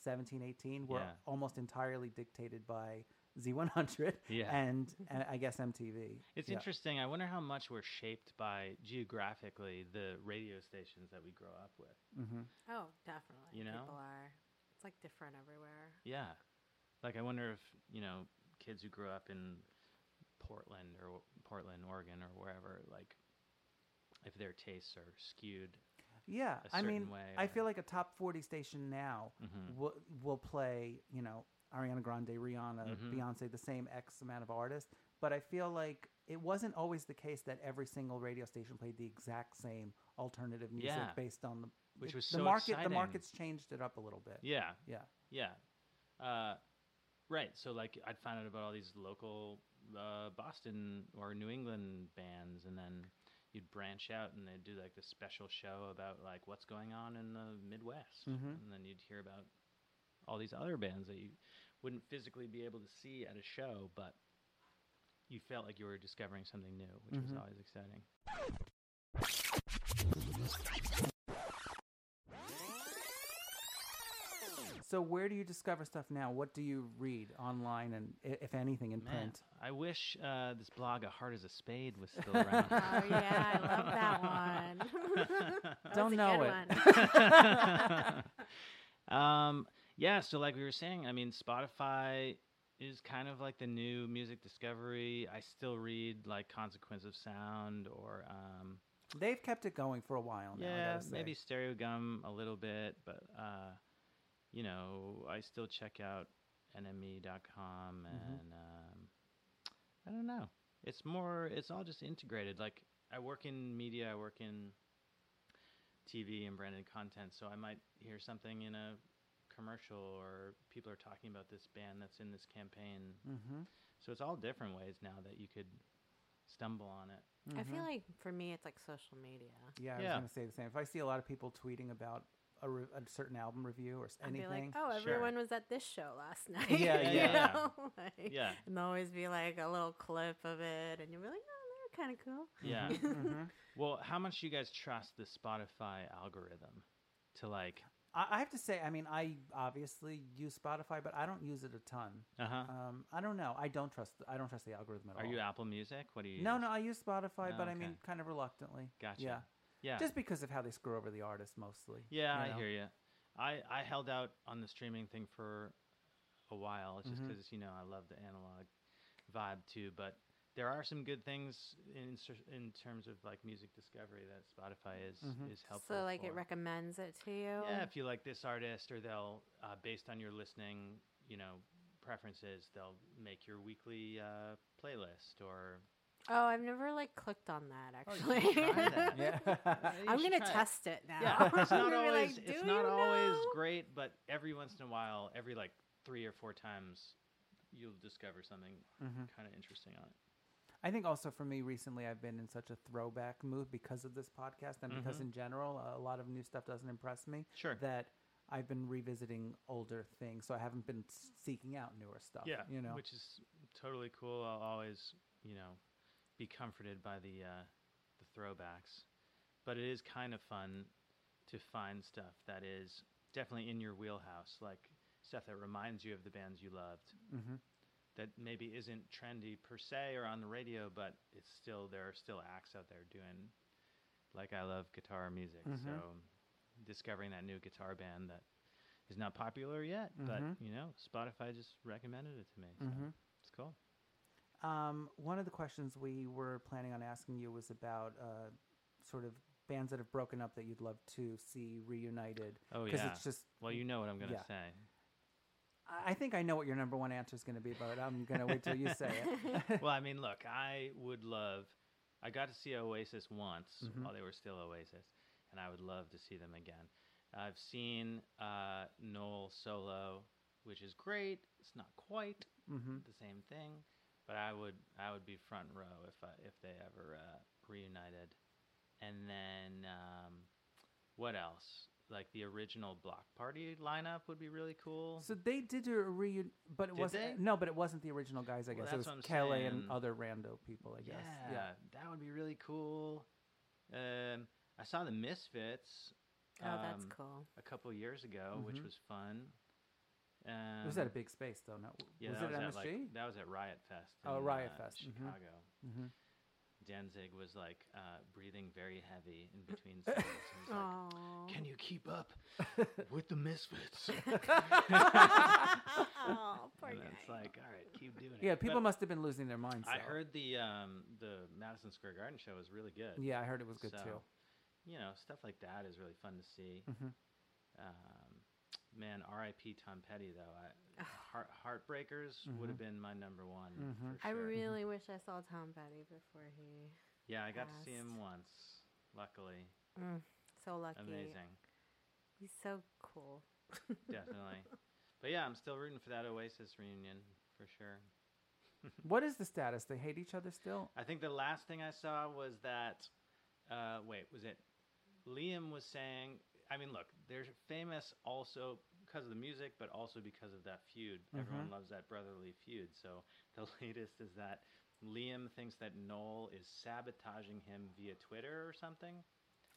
17, 18 were Yeah. almost entirely dictated by Z100 Yeah. and, and I guess MTV. It's Yeah. interesting. I wonder how much we're shaped by geographically the radio stations that we grow up with. Mm-hmm. Oh, definitely. You know? People are. It's like different everywhere. Yeah. Like I wonder if, you know, kids who grew up in Portland or Portland, Oregon or wherever, like if their tastes are skewed. Yeah, a I mean, way I or- feel like a top forty station now Mhm. will will play, you know, Ariana Grande, Rihanna, Mhm. Beyonce, the same X amount of artists. But I feel like it wasn't always the case that every single radio station played the exact same alternative music Yeah. based on the Which it- was the so market. exciting. The market's changed it up a little bit. Yeah. Yeah. Yeah. Uh, right. So like I'd find out about all these local uh, Boston or New England bands, and then you'd branch out and they'd do like this special show about like what's going on in the Midwest, Mhm. and then you'd hear about all these other bands that you wouldn't physically be able to see at a show, but you felt like you were discovering something new, which was Mhm. always exciting. So where do you discover stuff now? What do you read online and if anything in Man, print? I wish uh, this blog, A Heart is a Spade, was still around. Oh yeah, I love that one. That Don't was a know good it. one. um, yeah, so like we were saying, I mean, Spotify is kind of like the new music discovery. I still read like Consequence of Sound or um, They've kept it going for a while now. Yeah, maybe Stereogum a little bit, but uh, you know, I still check out NME.com and um, I don't know. It's more. It's all just integrated. Like I work in media. I work in TV and branded content, so I might hear something in a commercial or people are talking about this band that's in this campaign. Mm-hmm. So it's all different ways now that you could stumble on it. I feel like for me, it's like social media. Yeah, I was going to say the same. If I see a lot of people tweeting about a, re- a certain album review or s- I'd be anything, like, oh, Sure. everyone was at this show last night. Yeah, you yeah, yeah. Like, Yeah. And there'll always be like a little clip of it, and you'll be like, oh, they're kind of cool. Yeah. Mhm. Well, how much do you guys trust the Spotify algorithm to like? I, I have to say, I mean, I obviously use Spotify, but I don't use it a ton. Uh huh. Um, I don't know. I don't trust. I don't trust the algorithm at Are all. Are you Apple Music? What do you? No, use? no, I use Spotify, Oh, but I mean, kind of reluctantly. Gotcha. Yeah, Yeah. just because of how they screw over the artist mostly. yeah, you I hear you. I I held out on the streaming thing for a while. It's just because you know I love the analog vibe too, but. There are some good things in in terms of like music discovery that Spotify is Mhm. is helpful. So, like, it recommends it to you. Yeah, if you like this artist, or they'll, uh, based on your listening, you know, preferences, they'll make your weekly uh, playlist. Or Oh, I've never like clicked on that Oh, actually. should try that. Yeah. I'm gonna try it. test it now. yeah, it's not always like, it's not always know?" great, but every once in a while, every like three or four times, you'll discover something Mhm. kind of interesting on it. I think also for me recently, I've been in such a throwback mood because of this podcast and because Mhm. in general, a lot of new stuff doesn't impress me. Sure. That I've been revisiting older things, so I haven't been seeking out newer stuff. Yeah, you know. which is totally cool. I'll always, you know, be comforted by the uh, the throwbacks, but it is kind of fun to find stuff that is definitely in your wheelhouse, like stuff that reminds you of the bands you loved. mm-hmm. That maybe isn't trendy per se or on the radio, but it's still there are still acts out there doing like I love guitar music. Mhm. So discovering that new guitar band that is not popular yet, Mhm. but you know, Spotify just recommended it to me. So Mhm. it's cool. Um, one of the questions we were planning on asking you was about uh, sort of bands that have broken up that you'd love to see reunited. Oh yeah, Because it's just, well, you know what I'm gonna yeah. say. I think I know what your number one answer is going to be, but I'm going to wait till you say it. well, I mean, look, I would love. I got to see Oasis once Mhm. while they were still Oasis, and I would love to see them again. I've seen uh, Noel solo, which is great. It's not quite mm-hmm. the same thing, but I would I would be front row if I, if they ever uh, reunited. And then um, what else? like the original Bloc Party lineup would be really cool. So they did do a reunion, but it Did wasn't. they? No, but it wasn't the original guys. I Well, guess it was what I'm Kele and other rando people. I guess yeah, guess. that would be really cool. Um, I saw the Misfits. Oh, that's um, cool. A couple years ago, which Mhm. was fun. Um, was that a big space though. No, yeah, was that it was at at, MSG? like, that was at Riot Fest. Oh, Riot uh, Fest, mhm. Chicago. mm-hmm. Danzig was like uh, breathing very heavy in between songs. He was like, Can you keep up with the Misfits? oh, poor and guy. it's like, all right, keep doing it. Yeah, people But must have been losing their minds. I though. heard the um, the Madison Square Garden show was really good. Yeah, I heard it was good So, too. You know, stuff like that is really fun to see. Mhm. Um, man, R.I.P. Tom Petty though. I, heart, Heartbreakers would have been my number one Mhm. for I really wish I saw Tom Petty before he. yeah, I got to see him once. Luckily, Mm, so lucky. amazing, He's so cool. definitely. But yeah, I'm still rooting for that Oasis reunion for sure. What is the status? They hate each other still? I think the last thing I saw was that. Uh, wait, was it? Liam was saying. I mean, look, they're famous also because of the music, but also because of that feud. Mm-hmm. Everyone loves that brotherly feud. So the latest is that Liam thinks that Noel is sabotaging him via Twitter or something.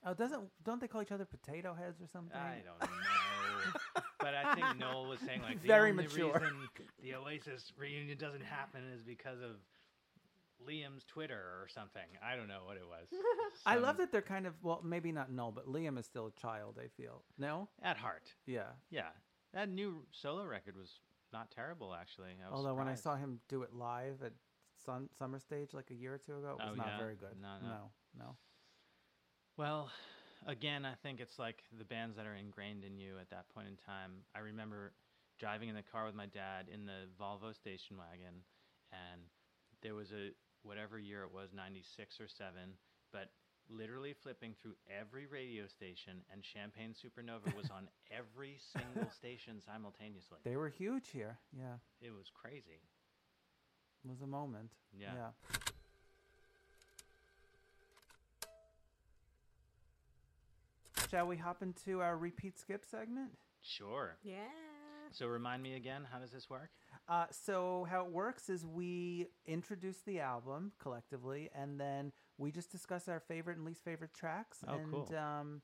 Oh, doesn't don't they call each other potato heads or something? I don't know. but I think Noel was saying like the Very only mature. reason the Oasis reunion doesn't happen is because of Liam's Twitter or something. I don't know what it was. I Some- love that they're kind of well, maybe not Noel, but Liam is still a child. I feel no, at heart. yeah. Yeah, that new solo record was not terrible actually. I was Although when I surprised. saw him do it live at Sun Summer Stage like a year or two ago, it was Oh, not yeah? very good. No, no. no, no. Well, again, I think it's like the bands that are ingrained in you at that point in time. I remember driving in the car with my dad in the Volvo station wagon, and there was a whatever year it was, 96 or 7, but literally flipping through every radio station, and Champagne Supernova was on every single station simultaneously. They were huge here. Yeah, It was crazy. it was a moment. Yeah. yeah. Shall we hop into our repeat skip segment? Sure. Yeah. So remind me again, how does this work? Uh, so how it works is we introduce the album collectively, and then we just discuss our favorite and least favorite tracks. Oh, and, cool. Um,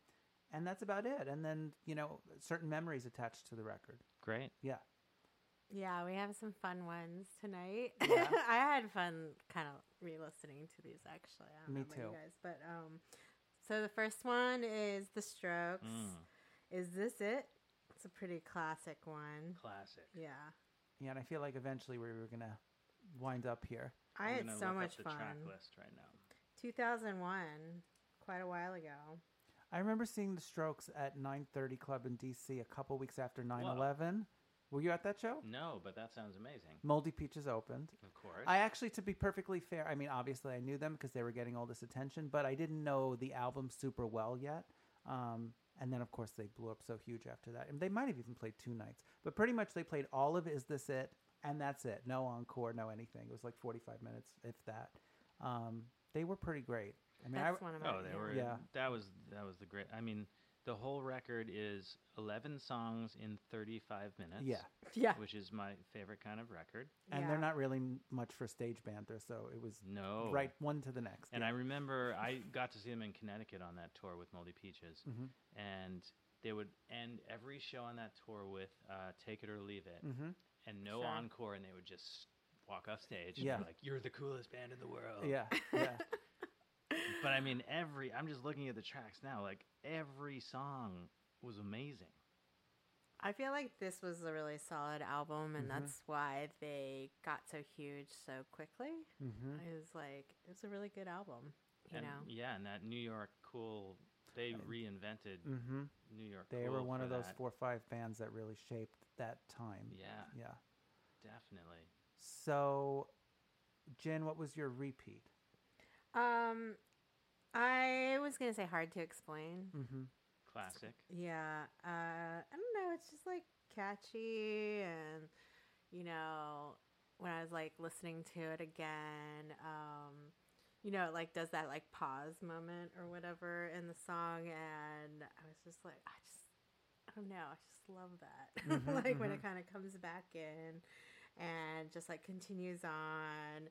and that's about it. And then you know certain memories attached to the record. Great. Yeah. Yeah, we have some fun ones tonight. Yeah. I had fun kind of re-listening to these actually. I don't Me know too. you guys, but um, so the first one is The Strokes. Mm, Is this it? It's a pretty classic one. classic. Yeah, Yeah, and I feel like eventually we were gonna wind up here. I I'm had so look much up the fun. track list right now. 2001, quite a while ago. I remember seeing the Strokes at 9:30 Club in DC a couple weeks after 9/11. Were you at that show? No, but that sounds amazing. Moldy Peaches opened. Of course. I actually, to be perfectly fair, I mean, obviously I knew them because they were getting all this attention, but I didn't know the album super well yet. Um, and then, of course, they blew up so huge after that. And they might have even played two nights, but pretty much they played all of "Is This It" and that's it. No encore, no anything. It was like forty-five minutes, if that. Um, they were pretty great. I mean, That's I, one of my. oh, they were. Yeah. That was that was the great. I mean, the whole record is 11 songs in 35 minutes. yeah, Yeah. Which is my favorite kind of record. and Yeah. they're not really m- much for stage banter, so it was No. right one to the next. And yeah. I remember I got to see them in Connecticut on that tour with Moldy Peaches, Mhm. and they would end every show on that tour with uh, "Take It or Leave It," Mhm. and no Sure. encore, and they would just walk off stage. and Yeah. be like you're the coolest band in the world. yeah, yeah. But I mean, every I'm just looking at the tracks now. Like every song was amazing. I feel like this was a really solid album, and Mhm. that's why they got so huge so quickly. hmm It was like it was a really good album, you and know. yeah, and that New York cool. They reinvented hmm New York. They cool were one for of those that. four or five bands that really shaped that time. Yeah, Yeah. definitely. So, Jen, what was your repeat? Um, I was gonna say hard to explain. Mm-hmm. Classic. Yeah, uh, I don't know. It's just like catchy, and you know, when I was like listening to it again, um, you know, it like does that like pause moment or whatever in the song, and I was just like, I just I don't know. I just love that. Mhm, like when it kind of comes back in and just like continues on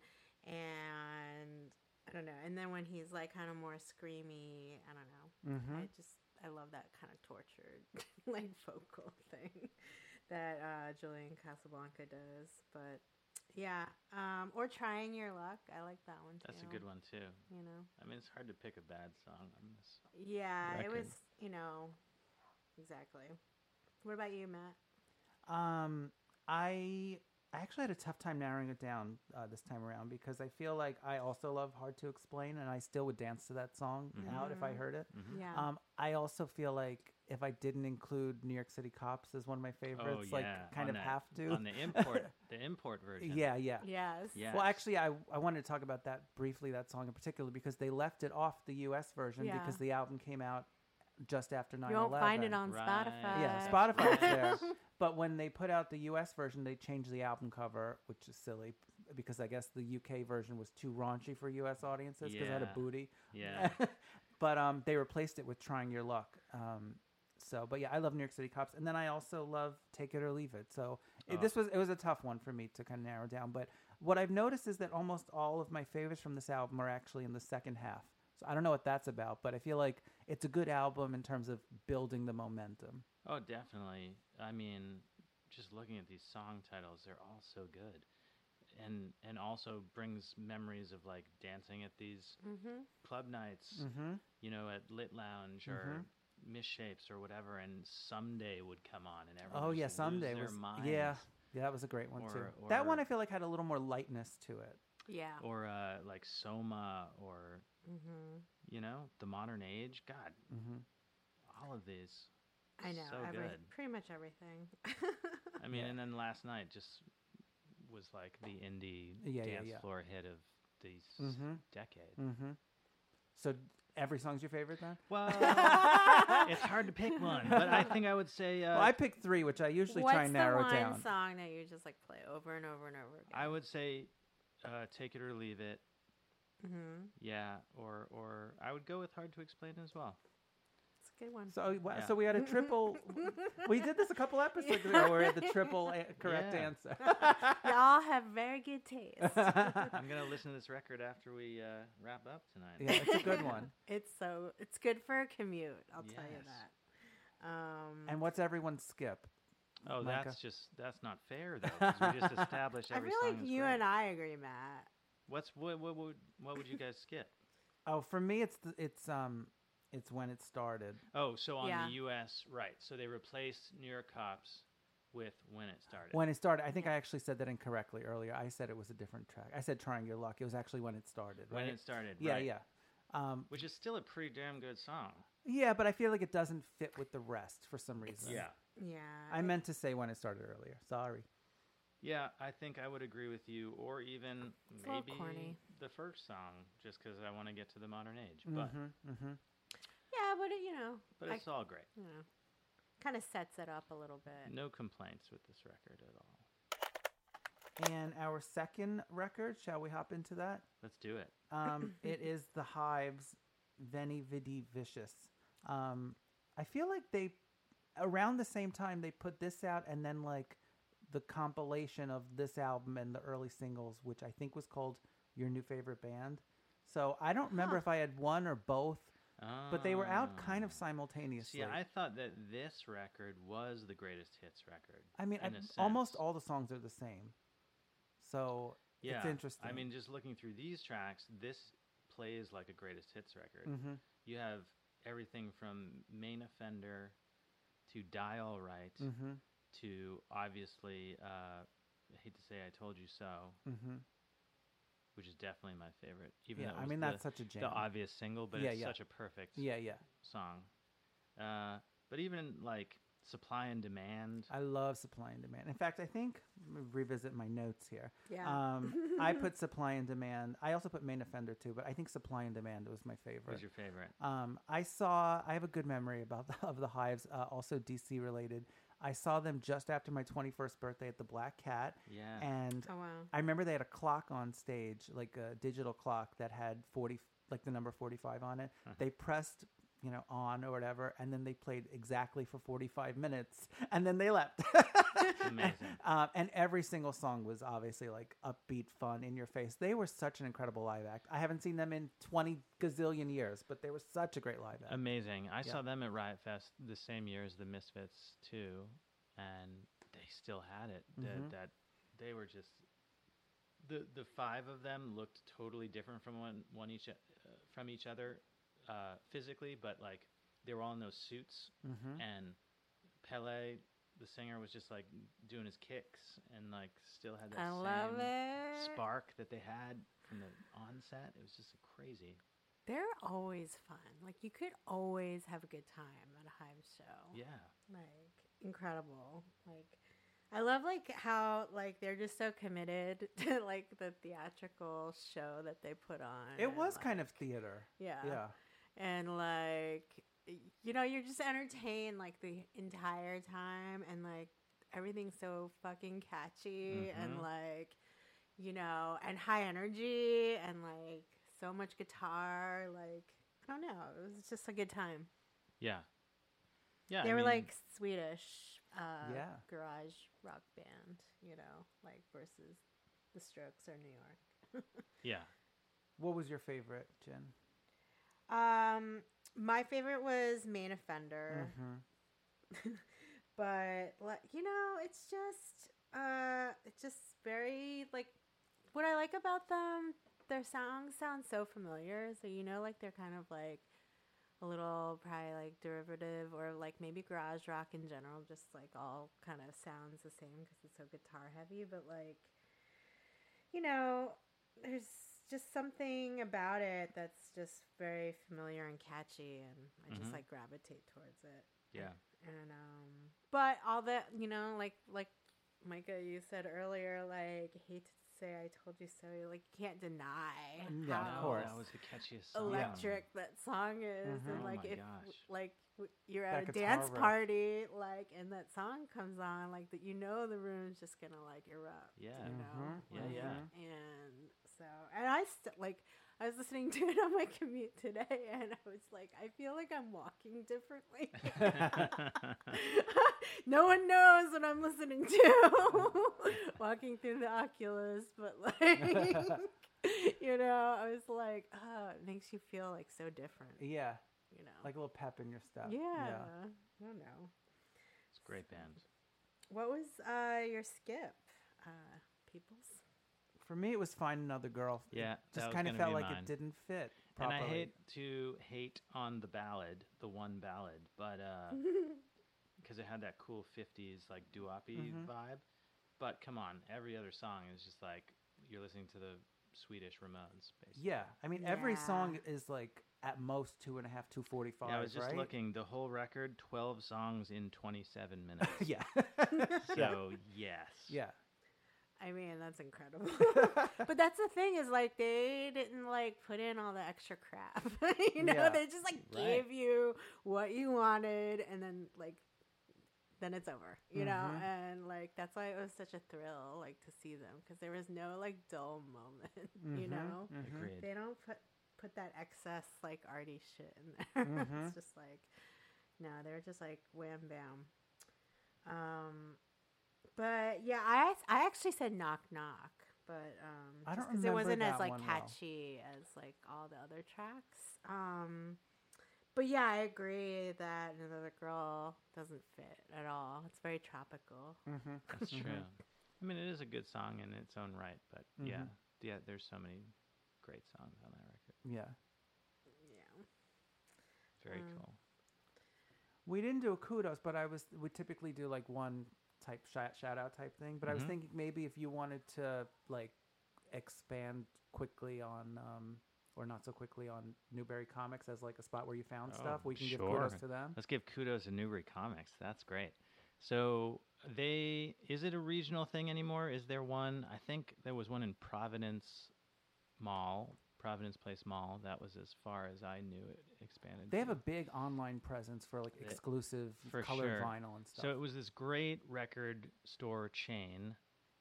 and I don't know. And then when he's like kind of more screamy, I don't know. Mm-hmm. I just I love that kind of tortured like vocal thing that uh, Julian Casablanca does. But yeah, um, or trying your luck. I like that one too. That's a good one too. You know. I mean, it's hard to pick a bad song on this. Yeah, it was. You know, exactly. What about you, Matt? Um, I I actually had a tough time narrowing it down uh, this time around because I feel like I also love Hard to Explain, and I still would dance to that song out if I heard it. Mhm. Yeah. Um, I also feel like if I didn't include New York City Cops as one of my favorites, oh like kind on of the- have to. on the import, the import version. yeah, yeah. yes. Yeah. Well, actually, I, I wanted to talk about that briefly, that song in particular, because they left it off the U.S. version Yeah. because the album came out just after 9 You won't find it on Right. Spotify. Yeah, Spotify's there. But when they put out the U.S. version, they changed the album cover, which is silly because I guess the U.K. version was too raunchy for U.S. audiences because it had a booty. Yeah. but um, they replaced it with "Trying Your Luck." Um, so, but yeah, I love New York City Cops, and then I also love "Take It or Leave It." So it, Oh. this was it was a tough one for me to kind of narrow down. But what I've noticed is that almost all of my favorites from this album are actually in the second half. So I don't know what that's about, but I feel like it's a good album in terms of building the momentum. Oh, definitely. I mean, just looking at these song titles, they're all so good, and and also brings memories of like dancing at these Mm-hmm. club nights, Mm-hmm. you know, at Lit Lounge or Misshapes or whatever, and Someday would come on, and everyone Oh yeah, someday was minds. yeah, yeah, that was a great one too. Or- that one I feel like had a little more lightness to it. Yeah. Or uh, like Soma, or Mm-hmm. you know, the modern age. God, Mm-hmm. all of these. I know. So every, good. Pretty much everything. I mean, Yeah. and then last night just was like the indie Yeah, yeah, dance yeah. floor hit of these Mhm. decade. Mm-hmm. So every song's your favorite then? Well, it's hard to pick one, but I think I would say uh, well, I picked three, which I usually What's try and narrow the one down. song that you just like play over and over and over again? I would say uh, "Take It or Leave It." Mm-hmm. Yeah, or or I would go with "Hard to Explain" as well. It's a good one. So, wa- Yeah. so we had a triple. we did this a couple episodes ago. Where we had the triple a- correct Yeah. answer. Y'all have very good taste. I'm gonna listen to this record after we uh, wrap up tonight. yeah, it's a good one. it's so it's good for a commute. I'll tell you Yes. that. Um, And what's everyone's skip? Oh, Micah? that's just that's not fair though. 'cause we just established I every feel song like is you great. and I agree, Matt. What's what what would what would you guys skip? Oh, for me, it's the, it's um, it's when it started. Oh, so on Yeah. the U.S. right? So they replaced New York Cops with When It Started. When it started, I think I actually said that incorrectly earlier. I said it was a different track. I said "Trying Your Luck." It was actually when it started. When? It Started. Yeah, right. yeah. Um, Which is still a pretty damn good song. yeah, but I feel like it doesn't fit with the rest for some reason. Yeah. Yeah. I meant to say when it started earlier. Sorry. Yeah, I think I would agree with you, or even It's maybe the first song, just because I want to get to the modern age. But Mm-hmm, mm-hmm. Yeah, but it, you know, but I- it's all great. you know, kind of sets it up a little bit. No complaints with this record at all. And our second record, shall we hop into that? Let's do it. Um, it is the Hives, Veni Vidi Vicious. Um, I feel like they, around the same time, they put this out and then like the compilation of this album and the early singles, which I think was called Your New Favorite Band. So I don't remember Huh. if I had one or both, but they were out kind of Ah. simultaneously. Yeah, I thought that this record was the greatest hits record. I mean, I- almost all the songs are the same. So Yeah, it's interesting. I mean, just looking through these tracks, this plays like a greatest hits record. hmm You have everything from Main Offender to Die All Right hmm to obviously, uh, I hate to say I Told You So, hmm which is definitely my favorite. Even Yeah, though I mean the, that's such a jam. the obvious single, but Yeah, it's yeah. such a perfect yeah, yeah. song. Uh, but even like Supply and Demand. I love supply and demand. In fact, I think let me revisit my notes here. Yeah. Um, I put supply and demand. I also put main offender too, but I think supply and demand was my favorite. Was your favorite? Um, I saw. I have a good memory about the, of the Hives. Uh, also DC related. I saw them just after my 21st birthday at the Black Cat, Yeah. and oh wow. I remember they had a clock on stage, like a digital clock that had 40, like the number 45 on it. Uh-huh. They pressed you know, on or whatever, and then they played exactly for 45 minutes, and then they left. Amazing. Um, and every single song was obviously like upbeat, fun, in your face. They were such an incredible live act. I haven't seen them in 20 gazillion years, but they were such a great live act. Amazing. I Yeah. saw them at Riot Fest the same year as the Misfits too, and they still had it. That, Mhm. that they were just the the five of them looked totally different from one one each uh, from each other uh, physically, but like they were all in those suits, mm-hmm. and Pelle, the singer, was just like doing his kicks and like still had that I same love it. spark that they had from the onset. It was just crazy. They're always fun. Like you could always have a good time at a Hive show. Yeah. Like incredible. Like I love like how like they're just so committed to like the theatrical show that they put on. It and, was kind of theater. yeah. Yeah. And like you know, you're just entertained like the entire time and like everything's so fucking catchy and Mhm. like you know, and high energy and like so much guitar, like I don't know, it was just a good time. Yeah. Yeah. they I were mean, like Swedish uh, Yeah. garage rock band, you know, like versus the Strokes or New York. Yeah. What was your favorite, Jen? Um, my favorite was Main Offender, Mm-hmm. but like you know, it's just uh, it's just very like what I like about them. Their songs sound so familiar, so you know, like they're kind of like a little probably like derivative or like maybe garage rock in general, just like all kind of sounds the same because it's so guitar heavy. But like, you know, there's just something about it that's just very familiar and catchy, and I just Mhm. like gravitate towards it. Yeah. And um, but all that you know, like like Micah, you said earlier, like hate to say I told you so. You Like you can't deny Yeah, of how course. That was the catchiest song. electric that song is, Mhm. and Oh like my if gosh. like you're That at a dance riff. party, like and that song comes on, like that you know the room's just gonna like erupt. Yeah. you know, Mhm. Yeah, like, yeah. And so, and I st- like. I was listening to it on my commute today, and I was like, I feel like I'm walking differently. no one knows what I'm listening to walking through the Oculus, but like, you know, I was like, oh, it makes you feel like so different, Yeah, you know? like a little pep in your step. yeah, I don't know. It's a great band. What was uh, your skip, uh, Peoples? For me, it was find another girl. Yeah, that just kind of felt like mine. it didn't fit. And Properly. I hate to hate on the ballad, the one ballad, but because it had that cool '50s like doo-woppy Mhm. vibe. But come on, every other song is just like you're listening to the Swedish Ramones, basically. Yeah, I mean, every song is like at most two and a half, two forty-five. Yeah, I was just right? looking. The whole record, 12 songs in 27 minutes. yeah, So yes. yeah, I mean, that's incredible. but that's the thing is like they didn't like put in all the extra crap. you know, Yeah. they just like Right. gave you what you wanted and then like then it's over. You know, Mhm. and like that's why it was such a thrill like to see them because there was no like dull moment. You Mhm, know, mhm. Agreed. they don't put put that excess like arty shit in there. Mhm. it's just like no, they're just like wham bam. Um, but yeah, I I actually said knock knock, but um, I don't just 'cause it wasn't as like one well. catchy as like all the other tracks. Um, but yeah, I agree that another girl doesn't fit at all. It's very tropical. Mm-hmm. That's true. I mean, it is a good song in its own right, but yeah, Mhm. yeah, there's so many great songs on that record. Yeah, Yeah. Very Um, cool. we didn't do a kudos, but I was. We typically do like one type shout, shout out type thing. But I was Mhm. thinking maybe if you wanted to like expand quickly on. um or not so quickly on Newbury Comics as like a spot where you found stuff. Oh, We can give kudos to them. Let's give kudos to Newbury Comics. That's great. So they is it a regional thing anymore? Is there one? I think there was one in Providence Mall, Providence Place Mall. That was as far as I knew it expanded. They have a big online presence for like They- exclusive for colored sure. vinyl and stuff. So it was this great record store chain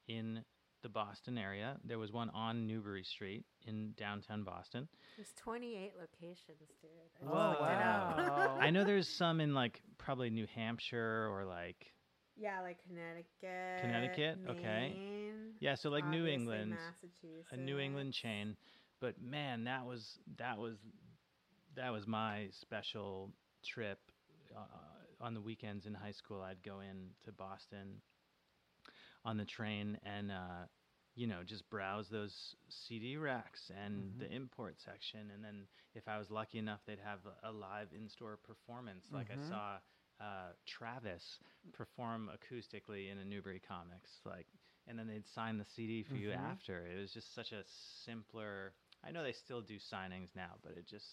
in the Boston area. There was one on Newbury Street in downtown Boston. There's 28 locations, dude. I oh, just Oh, looked it up. wow. I know there's some in like probably New Hampshire or like yeah, like Connecticut. Connecticut? Okay. Yeah, so like New England, Massachusetts. a New England chain. But man, that was that was that was my special trip. Uh, on the weekends in high school, I'd go in to Boston on the train and uh, you know just browse those CD racks and the import section, and then if I was lucky enough, they'd have a, live in-store performance. Like I saw uh, Travis perform acoustically in a Newbury Comics, like, and then they'd sign the CD for you after. It was just such a simpler. I know they still do signings now, but it just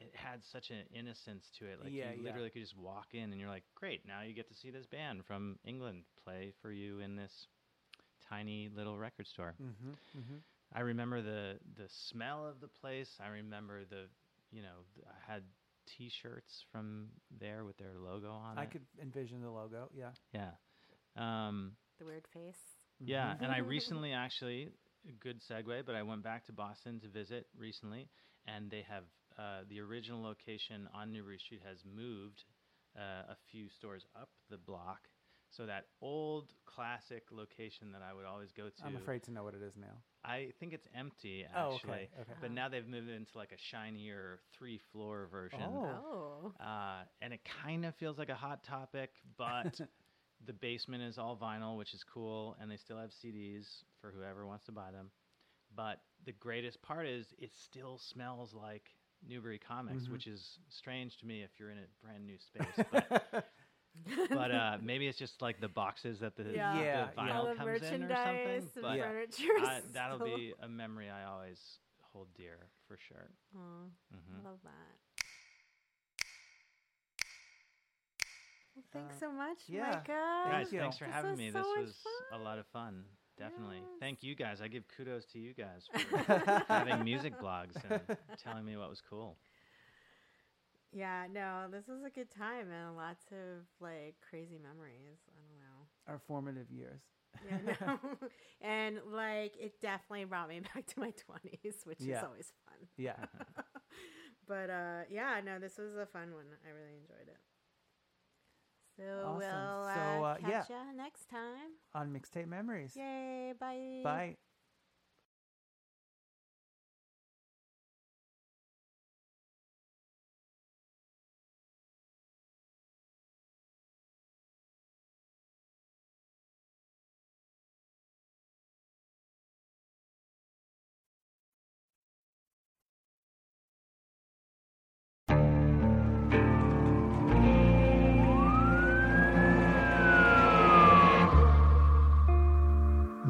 it had such an innocence to it. Like Yeah, you yeah. literally could just walk in and you're like, great, now you get to see this band from England play for you in this tiny little record store. Mm-hmm, mm-hmm. I remember the the smell of the place. I remember the you know I had T-shirts from there with their logo on it. I it. could envision the logo. Yeah. yeah, um, The weird face. yeah. And I recently actually a good segue, but I went back to Boston to visit recently, and they have uh, the original location on Newbury Street has moved uh, a few stores up the block. So that old classic location that I would always go to. I'm afraid to know what it is now. I think it's empty Oh, actually. okay, okay. But now they've moved it into like a shinier three floor version. Oh. Uh, and it kind of feels like a hot topic, but the basement is all vinyl, which is cool, and they still have CDs for whoever wants to buy them. But the greatest part is it still smells like Newbury Comics, Mm-hmm. which is strange to me if you're in a brand new space. But, but uh, maybe it's just like the boxes that the, Yeah. the Yeah, yeah. vinyl All the comes in or something. merchandise and But Yeah. furniture. I, that'll still- be a memory I always hold dear for sure. Aw, hmm I love that. Well, thanks Uh, so much, yeah, Micah. Thank guys, you. thanks for This having me. so This was fun. a lot of fun. Definitely. Yes. Thank you guys. I give kudos to you guys for having music blogs and telling me what was cool. Yeah, no, this was a good time and lots of like crazy memories. I don't know. Our formative years. Yeah, no. and like it definitely brought me back to my 20s, which is always fun. Yeah. But uh yeah, no, this was a fun one. I really enjoyed it. So Awesome. we'll uh, So, uh, yeah. catch ya next time. On mixtape memories. Yay, bye. Bye.